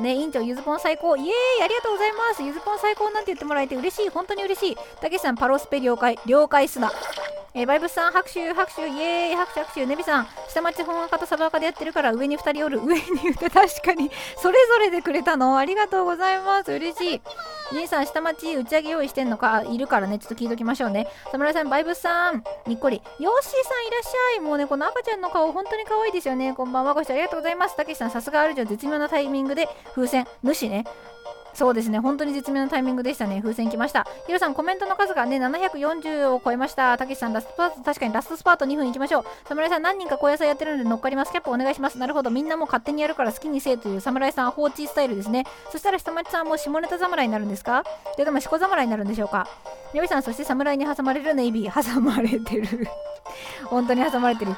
ね、委員長、ゆずぽん最高、イエーイありがとうございます。ゆずぽん最高なんて言ってもらえて嬉しい、本当に嬉しい。たけしさん、パロスペ了解、了解すな。えー、バイブスさん、拍手、拍手、イエーイ、拍手、拍手、ネビさん、下町本赤とサブアカでやってるから上に2人おる、上に言って確かに、それぞれでくれたの。ありがとうございます。嬉しい。兄さん、下町打ち上げ用意してんのか？いるからね、ちょっと聞いときましょうね。侍さん、バイブスさん、にっこり。ヨッシーさんいらっしゃい。もうね、この赤ちゃんの顔、本当に可愛いですよね。こんばんは、ご視聴ありがとうございます。たけしさん、さすがあるじゃん絶妙なタイミングで風船、主ね。そうですね、本当に絶妙なタイミングでしたね。風船来ました。ヒロさん、コメントの数がね、740を超えました。たけしさん、ラストパート、確かにラストスパート2分いきましょう。侍さん、何人か高野菜やってるので乗っかります。キャップお願いします。なるほど、みんなも勝手にやるから好きにせえという侍さん放置スタイルですね。そしたら下町さんも下ネタ侍になるんですか？で、でも、しこ侍になるんでしょうか。ネビさん、そして侍に挟まれるネイビー、挟まれてる 本当に挟まれてる。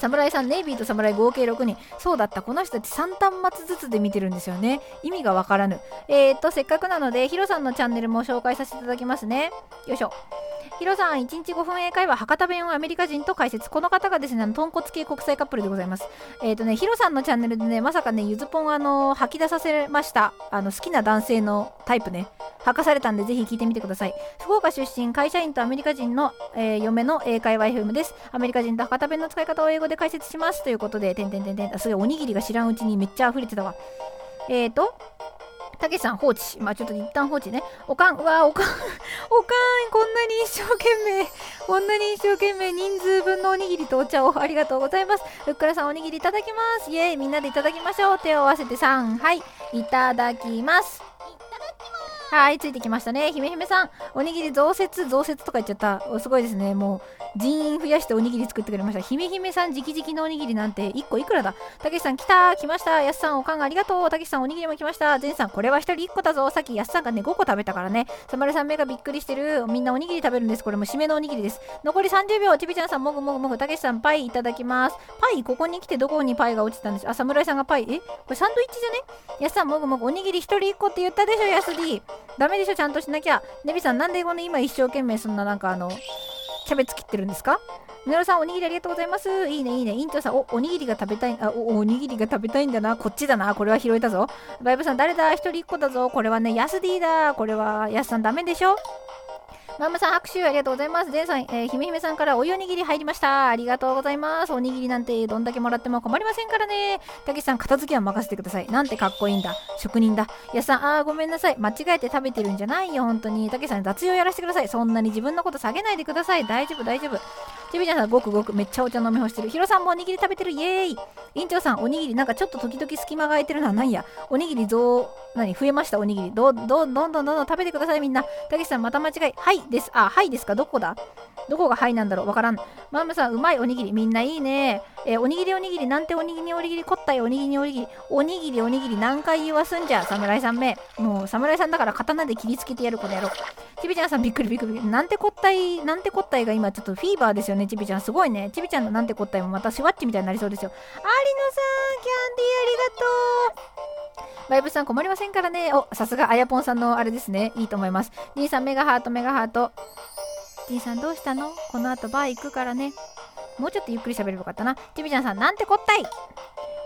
侍さん、ネイビーと侍合計6人。そうだった。この人たち3端末ずつで見てるんですよね。意味がわからぬ。えー、っと、せっかくなので、ヒロさんのチャンネルも紹介させていただきますね。よいしょ。ヒロさん、1日5分英会話、博多弁をアメリカ人と解説。この方がですね、豚骨系国際カップルでございます。えっ、とね、ヒロさんのチャンネルでね、まさかね、ゆずぽん、あの、吐き出させました。あの、好きな男性のタイプね。吐かされたんで、ぜひ聞いてみてください。福岡出身、会社員とアメリカ人の、えー、嫁の英会話 FM です。アメリカ人と博多弁の使い方を英語で解説します。ということで、てんてんてんてん、すごいおにぎりが知らんうちにめっちゃ溢れてたわ。えっ、ー、と、たけしさん放置。まあちょっと一旦放置ね。おかん、うわおかん、おかん、こんなに一生懸命、こんなに一生懸命人数分のおにぎりとお茶をありがとうございます。ふっくらさんおにぎりいただきます。イエーイ、みんなでいただきましょう。手を合わせて3、はい、いただきます。はい、ついてきましたね。ひめひめさん、おにぎり増設、増設とか言っちゃった。すごいですね。もう、人員増やしておにぎり作ってくれました。ひめひめさん、直々のおにぎりなんて1個いくらだ？たけしさん、来た来ましたやすさん、おかんありがとうたけしさん、おにぎりも来ましたぜんさん、これは1人1個だぞさっきやすさんがね、5個食べたからね。さまるさん目がびっくりしてる。みんなおにぎり食べるんです。これも締めのおにぎりです。残り30秒。ちびちゃんさん、もぐもぐもぐ。たけしさん、パイいただきます。パイ、ここに来てどこにパイが落ちたんです？あ、侍さんがパイ。え？これサンドイッチじゃね？やすさん、もぐもぐ。おにぎり1人1個って言ったでしょ、やす D。ダメでしょ、ちゃんとしなきゃ。ネビさん、なんでこの今一生懸命そんななんかあの、キャベツ切ってるんですか？みのるさん、おにぎりありがとうございます。いいね、いいね。インチョさん、お、おにぎりが食べたい、あ、お、おにぎりが食べたいんだな。こっちだな。これは拾えたぞ。バイブさん、誰だ？一人一個だぞ。これはね、ヤスディだ。これは、ヤスさんダメでしょ？マムさん拍手ありがとうございます。デンさん、えー、ひめひめさんからお湯おにぎり入りました。ありがとうございます。おにぎりなんてどんだけもらっても困りませんからね。たけしさん、片付けは任せてください。なんてかっこいいんだ。職人だ。やさん、あーごめんなさい。間違えて食べてるんじゃないよ、本当に。たけしさん、雑用やらせてください。そんなに自分のこと下げないでください。大丈夫、大丈夫。ちびちゃんさん、ごくごくめっちゃお茶飲み干してる。ひろさんもおにぎり食べてる？イエーイ。院長さん、おにぎりなんかちょっと時々隙間が空いてるのは何や。おにぎり増、何増えましたおにぎり。ど、ど、どんどんどんどん食べてください、みんな。たけしさん、また間違い。はいです。あ、はいですか？どこだ？どこがはいなんだろう？わからん。マムさん、うまいおにぎり。みんないいね。えー、おにぎりおにぎり、なんておにぎりおにぎり、こったいおにぎりおにぎり、おにぎりおにぎり、何回言わすんじゃ、侍さんめ。もう、侍さんだから刀で切りつけてやる、この野郎。ちびちゃんさん、びっくりびっくり。なんてこったい、なんてこったいが今ちょっとフィーバーですよね、ねちびちゃん。すごいね。ちびちゃんのなんてこったいもまたシワッチみたいになりそうですよ。ありのさん、キャンディーありがとう。バイブさん困りませんからね。お、さすがあやぽんさんのあれですね。いいと思います。兄さんメガハートメガハート。兄さんどうしたの？この後バー行くからね。もうちょっとゆっくり喋ればよかったな。ちびちゃんさん、なんてこったい？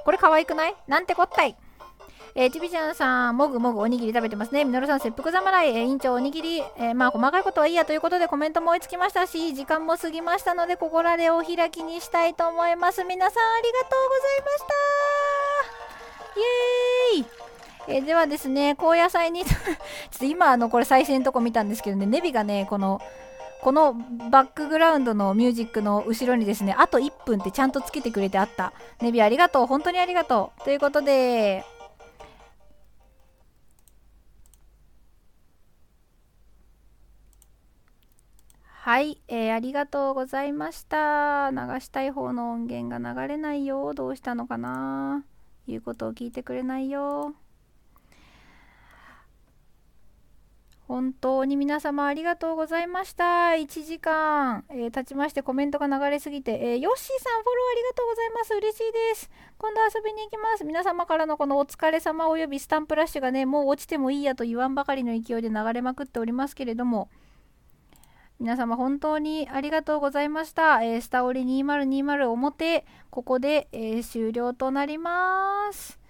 これ可愛くない？なんてこったい？えー、ちびちゃんさん、もぐもぐおにぎり食べてますね。みのるさん、切腹侍、えー、委員長おにぎり、えー、まあ、細かいことはいいやということでコメントも追いつきましたし、時間も過ぎましたので、ここらでお開きにしたいと思います。皆さん、ありがとうございましたイエーイえー、ではですね、高野菜に ちょっと今、あの、これ再生のとこ見たんですけどね、ネビがね、この、このバックグラウンドのミュージックの後ろにですね、あと1分ってちゃんとつけてくれてあった。ネビありがとう。本当にありがとう。ということで、はい、えー、ありがとうございました。流したい方の音源が流れないよ。どうしたのかな言うことを聞いてくれないよ。本当に皆様ありがとうございました。1時間、えー、経ちましてコメントが流れすぎて、えー、ヨッシーさんフォローありがとうございます。嬉しいです。今度遊びに行きます。皆様からのこのお疲れ様およびスタンプラッシュがね、もう落ちてもいいやと言わんばかりの勢いで流れまくっておりますけれども、皆様本当にありがとうございました。えー、スタオリ2020表、ここで、え終了となります。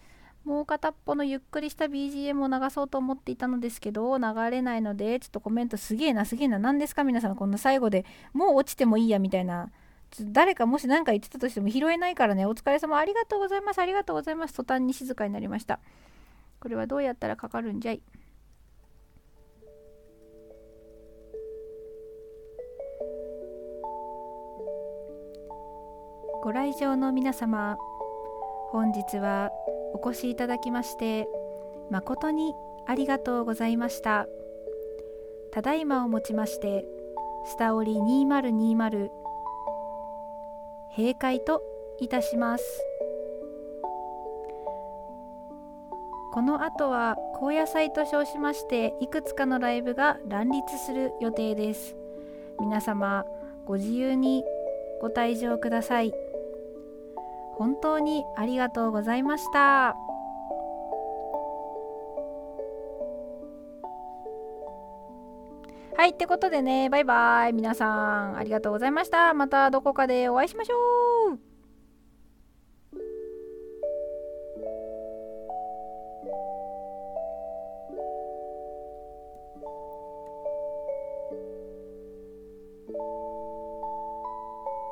もう片っぽのゆっくりした BGM を流そうと思っていたのですけど流れないのでちょっとコメントすげえなすげえな。何ですか皆さんこんな最後で。もう落ちてもいいやみたいな。誰かもし何か言ってたとしても拾えないからね。お疲れ様ありがとうございますありがとうございます。途端に静かになりました。これはどうやったらかかるんじゃい？ご来場の皆様本日はお越しいただきまして誠にありがとうございました。ただいまをもちましてスタオリ2020閉会といたします。この後は高野菜と称しましていくつかのライブが乱立する予定です。皆様ご自由にご退場ください。本当にありがとうございました。はいってことでねバイバイ。皆さんありがとうございました。またどこかでお会いしましょう。